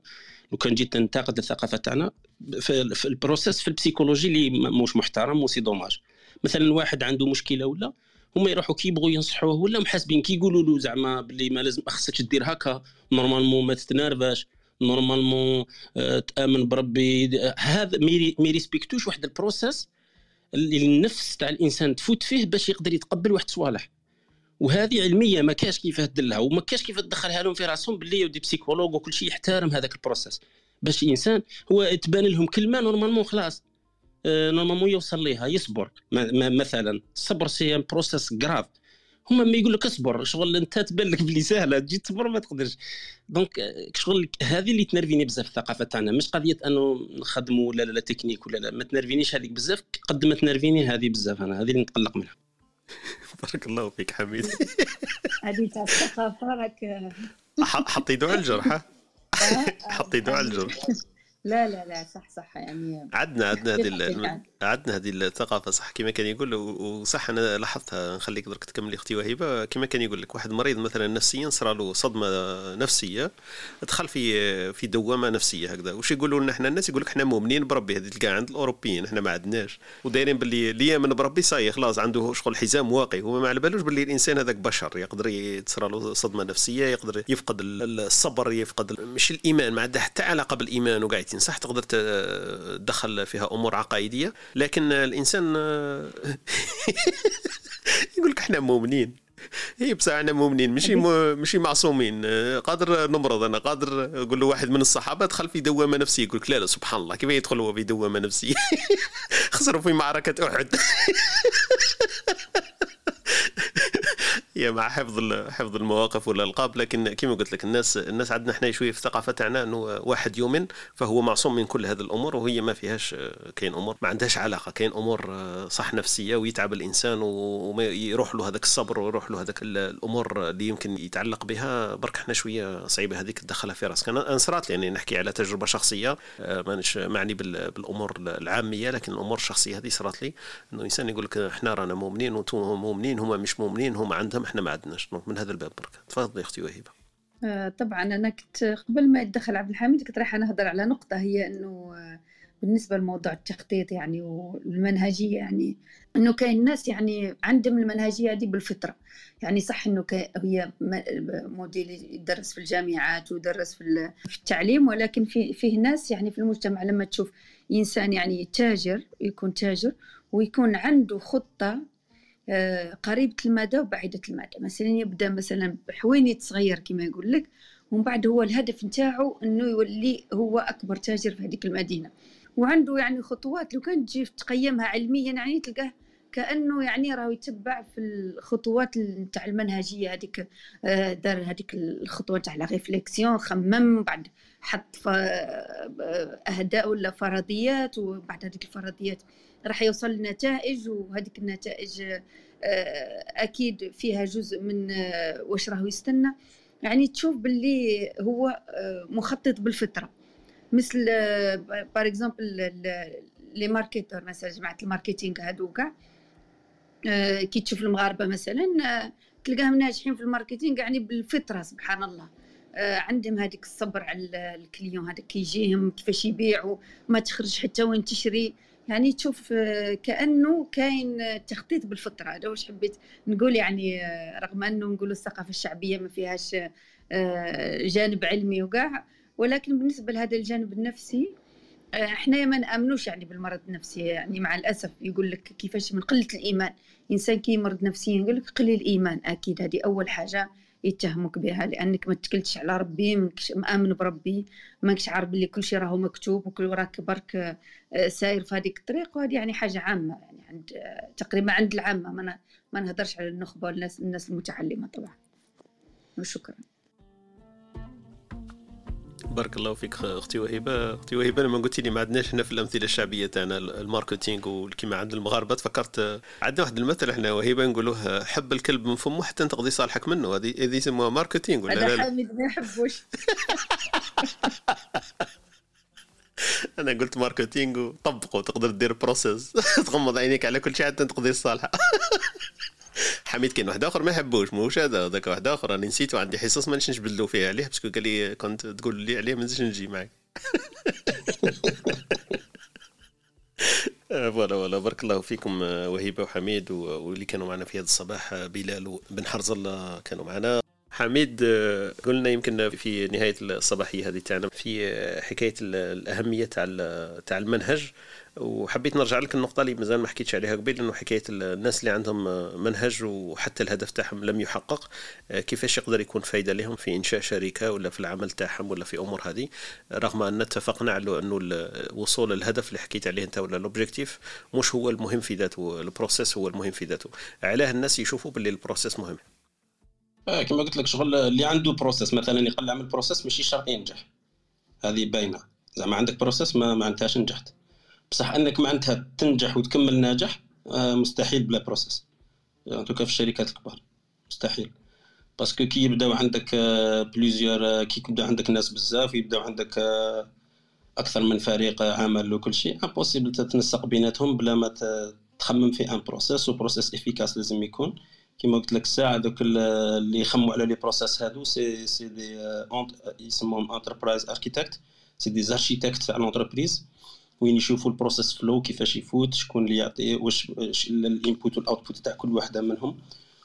لو كان جيت ننتقد الثقافة تاعنا في, في ال processus في ال psychologie اللي مش محترم و c'est dommage. مثلا واحد عنده مشكلة ولا هما يروحوا كيبغوا ينصحوه ولا محاسبين كي يقولوا له زعما باللي ما لازم خصك دير هكا normalement ما تت énerver ش normalement آه تآمن بربي هذا ما ي respecter وش واحد ال processus النفس تاع الإنسان تفوت فيه باش يقدر يتقبل واحد الصوالح. وهذه علمية ما كاش كيفاه تدلها وما كاش كيفاه تدخلها لهم في راسهم باللي يودي psychologue وكل شيء يحترم هذاك ال processus. باش الإنسان هو تبان لهم كلمة normalement خلاص آه، normalement يوصل ليها يصبر. مثلا الصبر c'est processus grave هما ما يقول لك اصبر شغل انت تبان لك بلي سهلة تجي تصبر ما تقدرش. donc آه، شغل هذه اللي ت énerver ني بزاف الثقافة تاعنا. مش قضية أنه نخدموا ولا la technique ولا لا. ما ت énerver نيش هذيك بزاف قد ما ت énerver ني هذه بزاف أنا. هذه اللي نتقلق منها. بارك الله فيك حميد. هذه تاع الثقافة راك حطيتو على الجرح حطيتو على الجرح. لا لا لا صح صح يعني عندنا عندنا هذه عندنا هذه الثقافة صح كما كان يقول وصح أنا لاحظتها نخليك درك تكملي أختي وهبه كما كان يقول لك واحد مريض مثلا نفسيا صرا له صدمة نفسية دخل في في دوامة نفسية هكذا. واش يقولوا لنا إحنا؟ الناس يقول لك إحنا مؤمنين بربي هذه تلقى عند الأوروبيين إحنا ما عندناش. ودايرين باللي اللي يامن بربي صاي خلاص عنده شغل حزام واقي هو ما على بالوش باللي الإنسان هذاك بشر يقدر تصرى له صدمة نفسية يقدر يفقد الصبر يفقد مش الإيمان ما عنده حتى علاقة بالإيمان وقاعد صح تقدر تدخل فيها أمور عقائدية لكن الإنسان يقول لك إحنا مؤمنين. هي بصح إحنا مؤمنين ماشي ماشي معصومين. قادر نمرض أنا قادر نقول له واحد من الصحابة دخل في دوامة نفسية يقول لك لا لا سبحان الله كيف يدخل هو في دوامة نفسية؟ خسروا في معركة أحد. هي مع حفظ حفظ المواقف والألقاب لكن كما قلت لك الناس الناس عندنا إحنا شوية في الثقافه تاعنا إنه واحد يؤمن فهو معصوم من كل هذه الأمور وهي ما فيهاش كاين أمور ما عندهاش علاقة. كاين أمور صح نفسية ويتعب الإنسان وما يروح له هذاك الصبر ويروح له هذاك الأمور اللي يمكن يتعلق بها. برك إحنا شوية صعيبة هذيك تدخلها في راسك. أنا صرات يعني نحكي على تجربة شخصية مانيش معني بالأمور العامية لكن الأمور الشخصية هذه صرات لي. إنه الانسان يقول لك إحنا رانا مؤمنين وأنتم مؤمنين هم مش مؤمنين هم عندهم إحنا ما عندناش من هذا الباب برك. تفضلي أختي وهيبة. آه طبعا أنا كنت قبل ما يدخل عبد الحميد كنت رايحة نهضر على نقطة هي إنه آه، بالنسبة لموضوع التخطيط يعني والمنهجية يعني إنه كاين ناس يعني عندهم المنهجية هذه بالفطرة. يعني صح إنه هي موديل يدرس في الجامعات ويدرس في التعليم ولكن في فيه ناس يعني في المجتمع لما تشوف إنسان يعني تاجر يكون تاجر ويكون عنده خطة قريبة المدى وبعيدة المدى مثلا يبدأ مثلا بحوينيت صغير كما يقول لك ومن بعد هو الهدف نتاعو إنه يولي هو أكبر تاجر في هذيك المدينة. وعنده يعني خطوات لو كان تجي تقيمها علميا يعني تلقاه كأنه يعني راهو يتبع في الخطوات نتاع المنهجية هذيك آه، دار هذيك الخطوة تاع لا ريفليكسيون خمم بعد حط آه، أهداء ولا فرضيات وبعد هذيك الفرضيات راح يوصل لنتائج وهذيك النتائج آه، أكيد فيها جزء من واش راهو يستنى. يعني تشوف باللي هو مخطط بالفطرة. مثل par exemple les marketeurs مثلا جماعة ال marketing هادو كاع كي تشوف المغاربة مثلا تلقاهم ناجحين في ال marketing يعني بالفطرة سبحان الله. عندهم هذيك الصبر على ال client هذاك كيجيهم كيفاش يبيعوا ما تخرج حتى وين تشري. يعني تشوف آه، كأنه كاين تخطيط بالفطرة. هذا واش حبيت نقول يعني آه، رغم أنه نقولوا الثقافة الشعبية ما فيهاش آه، جانب علمي وكاع ولكن بالنسبة لهذا الجانب النفسي إحنا ما نأمنوش يعني بالمرض النفسي. يعني مع الأسف يقول لك كيفاش من قلة الإيمان. إنسان كي يمرض نفسيا يقول لك قليل الإيمان. أكيد هذه أول حاجة يتهموك بها لأنك ما تكلتش على ربي ماكش مآمن بربي ماكش عارف بلي كل شيء راهو مكتوب وكل راك برك آه، ساير في هذيك الطريق. وهذه يعني حاجة عامة يعني عند آه، تقريبا عند العامة. ما ما نهضرش على النخبة والناس الناس المتعلمة طبعا. وشكرا. بارك الله فيك أختي وهبه أختي وهبه لما قلت لي ما عندناش إحنا في الأمثلة الشعبية تاعنا ال marketing وكيما عند المغاربة تفكرت عندنا واحد المثل إحنا وهبه نقولوه حب الكلب من فمه حتى تقضي صالحك منه. هذه هذه يسموها marketing ولا لا؟ حامد ما يحبوش. أنا قلت marketing وطبقوا تقدر دير processus تغمض عينيك على كل شيء حتى تقضي الصالحه حميد كاين واحد آخر ما يحبوش موش هذا هذاك واحد آخر. راني نسيتو عندي حصص ما نمشيش نجبدلو فيه عليه parce que قال لي كنت تقول لي عليه ما نزيدش نجي معك voilà voilà. بارك الله فيكم وهيبه وحميد واللي كانوا معنا في هذا الصباح بلال وبن حرزله كانوا معنا. حميد قلنا يمكن في نهاية الصباحية هذه تاعنا في حكاية الأهمية تاع تاع المنهج. وحبيت نرجع لك النقطة اللي مازال ما حكيتش عليها قبل إنه حكاية الناس اللي عندهم منهج وحتى الهدف تاعهم لم يحقق كيفاش يقدر يكون فايدة لهم في إنشاء شركة ولا في العمل تاعهم ولا في أمور هذه؟ رغم أن اتفقنا على أنه الوصول للهدف اللي حكيت عليه أنت ولا ال objectif مش هو المهم في ذاته ال processus هو المهم في ذاته. علاه الناس يشوفوا باللي ال process مهم. آه كما قلت لك شغل اللي عنده process مثلا يقل يعمل process ماشي شرط ينجح. هذه باينة. زعما عندك process ما معناتهاش نجحت. بصح انك معناتها تنجح وتكمل ناجح آه، مستحيل بلا process يعني في الشركات الكبار؟ مستحيل. parce que كي يبداو عندك plusieurs آه، آه، كي يبدا عندك ناس بزاف يبداو عندك أكثر من فريق عمل وكل شيء impossible تتنسق بيناتهم بلا ما تخمم في ان process و process efficace لازم يكون. كيما قلت لك الساعة دوك اللي يخموا على les process هادو c'est c'est des يسموهم enterprise architect c'est des architectes تاع l'entreprise وين يشوفوا ال process flow كيفاش يفوت شكون اللي يعطي واش ال input وال output تاع كل وحدة منهم.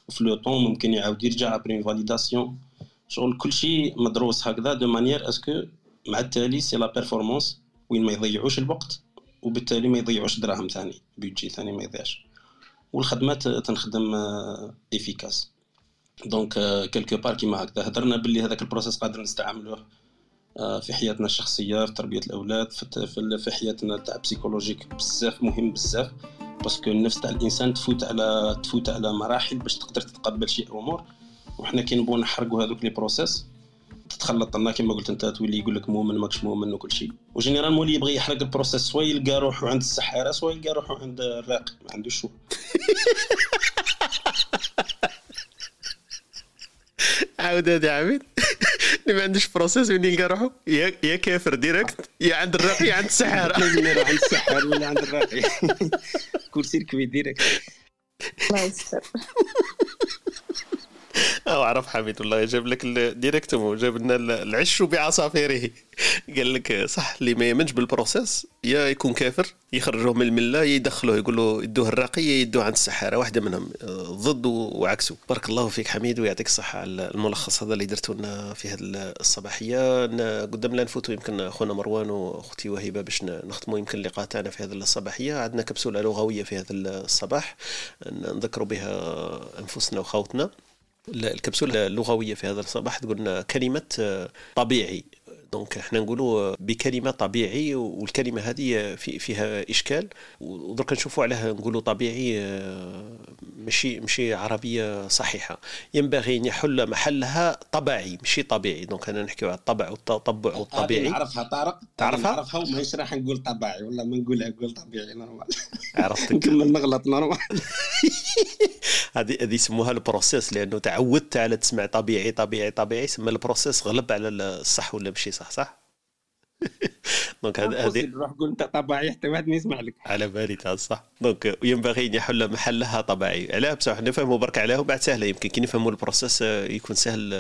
وفي le temps ممكن يعاود يرجع après validation شغل كل شيء مدروس هكذا de manière à ce que مع التالي c'est la performance وين ما يضيعوش الوقت وبالتالي ما يضيعوش دراهم ثاني بيجي ثاني ما يضيعش. والخدمات تنخدم efficace donc quelque part كيما هكذا هضرنا باللي هذاك ال process قادر نستعملوه. في حياتنا الشخصية في تربية الأولاد في, حياتنا تاع psychologique بزاف مهم بزاف. parce que النفس تاع الإنسان تفوت على تفوت على مراحل باش تقدر تتقبل شي أمور. وحنا كي نبغوا نحرقوا هذوك les process تتخلط لنا كما قلت أنت تولي يقول لك مؤمن ماكش مؤمن وكل شيء و généralement لي يبغي يحرق ال process soit يلقى روحو عند السحارة soit يلقى روحو عند الراقي ما عندوش choix. عاود هذه عبيد اللي ما عندوش process وين يلقى روحه؟ يا يا كافر direct يا عند الراقي يا عند السحار عند السحار ولا عند الراقي كرسي ركبي direct الله يستر. أو عرف حميد والله جاب لك directement جاب لنا العش بعصافيره. قال لك صح اللي ما يمنش بال process يا يكون كافر يخرجوه من الملة يدخلوه يقول له يدوه الراقيه يدوه عند السحارة واحدة منهم ضد وعكسه. بارك الله فيك حميد ويعطيك الصحة على الملخص هذا اللي درتوا لنا في هذه الصباحية. قدام لا نفوتوا يمكن أخونا مروان وأختي وهبه باش نختموا يمكن اللقاء تاعنا في هذه الصباحية. عندنا كبسولة لغوية في هذا الصباح نذكروا بها أنفسنا وخوتنا الكبسولة اللغوية في هذا الصباح. تقولنا كلمة طبيعي. دونك إحنا نقولوا بكلمة طبيعي والكلمة هذه في فيها إشكال ودرك نشوفوا عليها نقولوا طبيعي ماشي ماشي عربية صحيحة. ينبغي أن يحل محلها طبعي ماشي طبيعي. donc أنا نحكيو على الطبع والتطبع والطبيعي. نعرفها طارق. تعرفها نعرفها وماهيش راح نقول طبيعي ولا ما نقولها نقول طبيعي normal. عرفتك. نكمل نغلط normal. هذه هذه يسموها ال process لأنه تعودت على تسمع طبيعي طبيعي طبيعي يسمى ال process غلب على الصح ولا ماشي صح. صح donc هذه روح قول أنت طبعي حتى واحد ما يسمع لك على بالي تاع صح. donc ينبغي أن يحل محلها طبعي. علاه بصح نفهموا برك علاه وبعد سهلة يمكن كي نفهموا ال process يكون سهل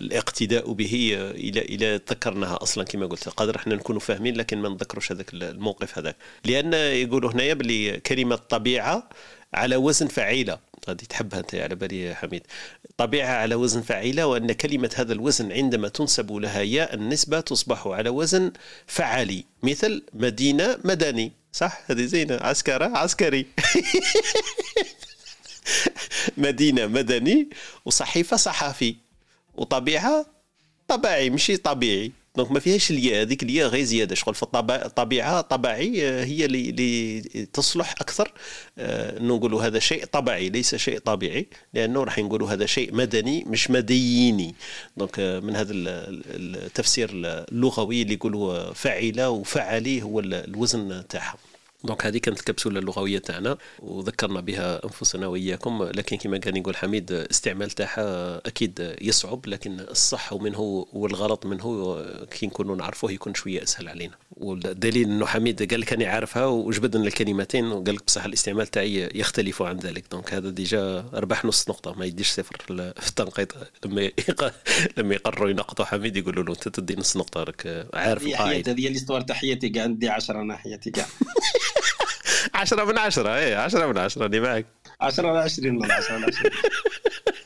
الاقتداء به إلى إلى تذكرناها أصلا كما قلت. قادر إحنا نكونوا فاهمين لكن ما نذكروش هذاك الموقف هذاك. لأن يقولوا هنايا باللي كلمة طبيعة على وزن فعيلة. هذه تحبها أنت على بالي حميد. طبيعة على وزن فعيله وأن كلمة هذا الوزن عندما تنسب لها ياء النسبة تصبح على وزن فعالي مثل مدينة مدني. صح؟ هذه زينة. عسكرة؟ عسكري. مدينة مدني وصحيفة صحافي. وطبيعة طبيعي مش طبيعي. دونك ما فيهاش الياء هذيك الياء غير زيادة. شغل في الطبيعة طبيعي آه، هي اللي, تصلح أكثر آه، إنه نقولوا هذا شيء طبعي ليس شيء طبيعي لأنه راح نقولوا هذا شيء مدني مش مديني. donc من هذا التفسير اللغوي اللي يقولوا فعل وفعلي هو الوزن تاعها. donc هذه كانت الكبسولة اللغوية تاعنا وذكرنا بها أنفسنا وإياكم. لكن كما كان يقول حميد استعمال تاعها أكيد يصعب لكن الصح منه والغلط منه كي نكونوا نعرفوه يكون شوية أسهل علينا. والدليل إنه حميد قال لك أنا عارفها وجبد لنا الكلمتين وقال لك بصح الاستعمال تاعي يختلف عن ذلك. donc هذا déjà ربح نص نقطة ما يديش صفر. في التنقيط لما لما يقرروا ينقطوا حميد يقولوا له أنت تدي نص نقطة راك عارف القاعده هذه الإستوار تحياتي كاع عندي 10 أنا حياتي كاع 10 من 10 إيه 10 من 10 اللي معك 10 على 20 من 10 على 20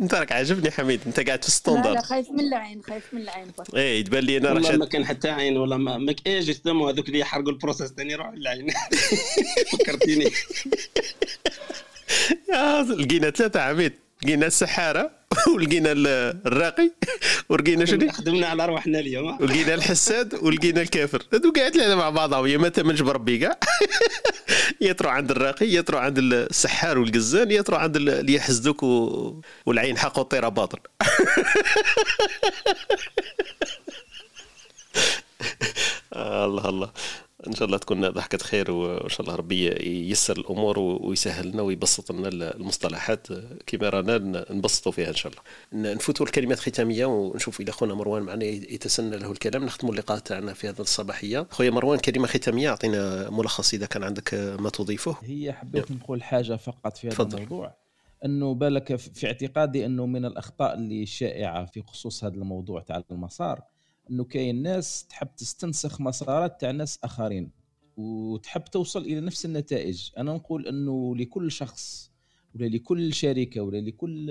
انت راك عاجبني حميد انت قاعد في الستوندر. لا خايف من العين خايف من العين إيه تبان لي أنا والله ما كان حتى عين ولا ما, ما كاينش الدم هذوك اللي يحرقوا البروسيس ثاني يروحوا للعين فكرتيني. لقينا ثلاثة عميد. لقينا السحارة ولقينا الراقي ولقينا شنو؟ خدمنا على ارواحنا اليوم. ولقينا الحساد ولقينا الكافر. هذو قاعد ثلاثة مع بعضهم يا ما تمنش بربي كاع. يطروا عند الراقي يطروا عند السحار والقزان يطروا عند اللي يحسدوك و... والعين حق والطيره باطل. الله الله. إن شاء الله تكون ضحكة خير وإن شاء الله ربي ييسر الأمور ويسهل لنا ويبسط لنا المصطلحات. كما رانا نبسطوا فيها إن شاء الله. نفوتوا الكلمات الختاميه ونشوف إلى خونا مروان معنا يتسنى له الكلام. نختموا اللقاء تاعنا في هذا الصباحية. خويا مروان كلمة ختامية. أعطينا ملخص إذا كان عندك ما تضيفه. هي حبيت نقول حاجة فقط في هذا فضل. الموضوع. إنه بالك في اعتقادي إنه من الأخطاء اللي شائعة في خصوص هذا الموضوع تاع المسار. إنه كاين ناس تحب تستنسخ مسارات تاع ناس آخرين وتحب توصل إلى نفس النتائج. أنا نقول إنه لكل شخص ولا لكل شركة ولا لكل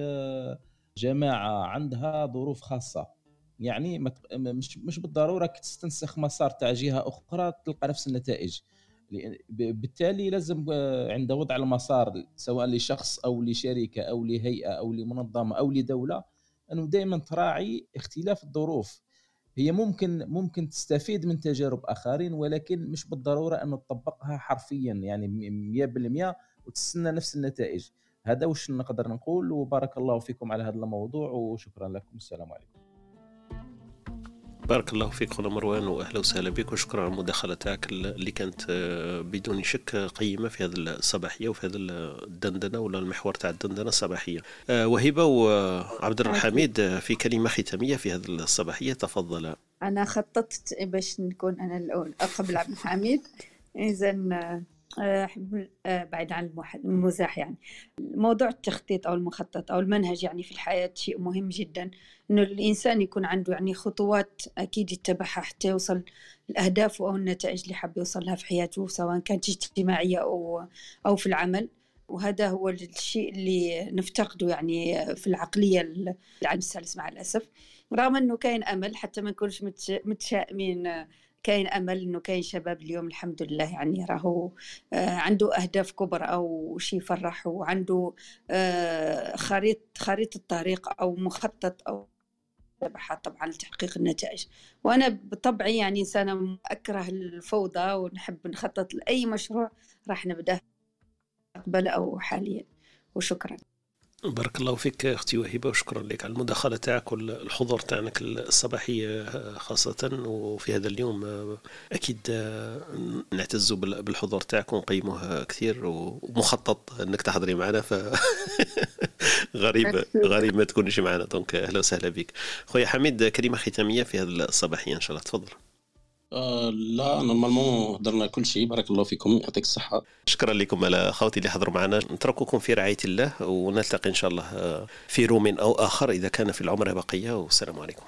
جماعة عندها ظروف خاصة. يعني مش مش بالضرورة تستنسخ مسار تاع جهة أخرى تلقى نفس النتائج. بالتالي لازم عند وضع المسار سواء لشخص أو لشركة أو لهيئة أو لمنظمة أو لدولة أنه دائما تراعي اختلاف الظروف. هي ممكن ممكن تستفيد من تجارب آخرين ولكن مش بالضرورة أنه تطبقها حرفيا يعني 100% وتستنى نفس النتائج. هذا وش نقدر نقول؟ وبارك الله فيكم على هذا الموضوع وشكرا لكم. السلام عليكم. بارك الله فيك خونا مروان وأهلا وسهلا بك وشكرا على المداخله تاعك اللي كانت آه، بدون شك قيمة في هذه الصباحية وفي هذا الدندنة ولا المحور تاع الدندنة الصباحية. آه، وهبة وعبد الحميد آه، في كلمة ختامية في هذه الصباحية تفضل. أنا خططت باش نكون أنا الأول قبل عبد الحميد. اذا أحب بعيد عن المزاح يعني. موضوع التخطيط أو المخطط أو المنهج يعني في الحياة شيء مهم جدا. إنه الإنسان يكون عنده يعني خطوات أكيد يتبعها حتى يوصل الأهداف أو النتائج اللي حاب يوصلها في حياته سواء كانت اجتماعية أو أو في العمل. وهذا هو الشيء اللي نفتقده يعني في العقلية العالم السلس مع الأسف. رغم أنه كاين أمل حتى ما نكونش متشائمين كاين أمل إنه كاين شباب اليوم الحمد لله يعني راهو آه، عنده أهداف كبرى أو شيء يفرح وعنده آه، خريطه خريطه طريق أو مخطط أو طبعا لتحقيق النتائج. وأنا بطبعي يعني إنسانة أكره الفوضى ونحب نخطط لأي مشروع راح نبداه مستقبل أو حاليا. وشكرا. بارك الله فيك أختي وهبه وشكرا لك على المداخلة تاعك والحضور تاعك الصباحيه خاصة. وفي هذا اليوم أكيد نعتز بالحضور تاعك ونقيمه كثير ومخطط أنك تحضري معنا ف غريب غريب ما تكونش معنا. دونك أهلا وسهلا بك. خويا حميد كلمة ختامية في هذه الصباحيه إن شاء الله. تفضل. آه لا normalement هضرنا كل شيء. بارك الله فيكم. يعطيك الصحة. شكرا لكم على خوتي اللي حضروا معنا. نترككم في رعاية الله ونلتقي إن شاء الله في room أو آخر إذا كان في العمر بقية. والسلام عليكم.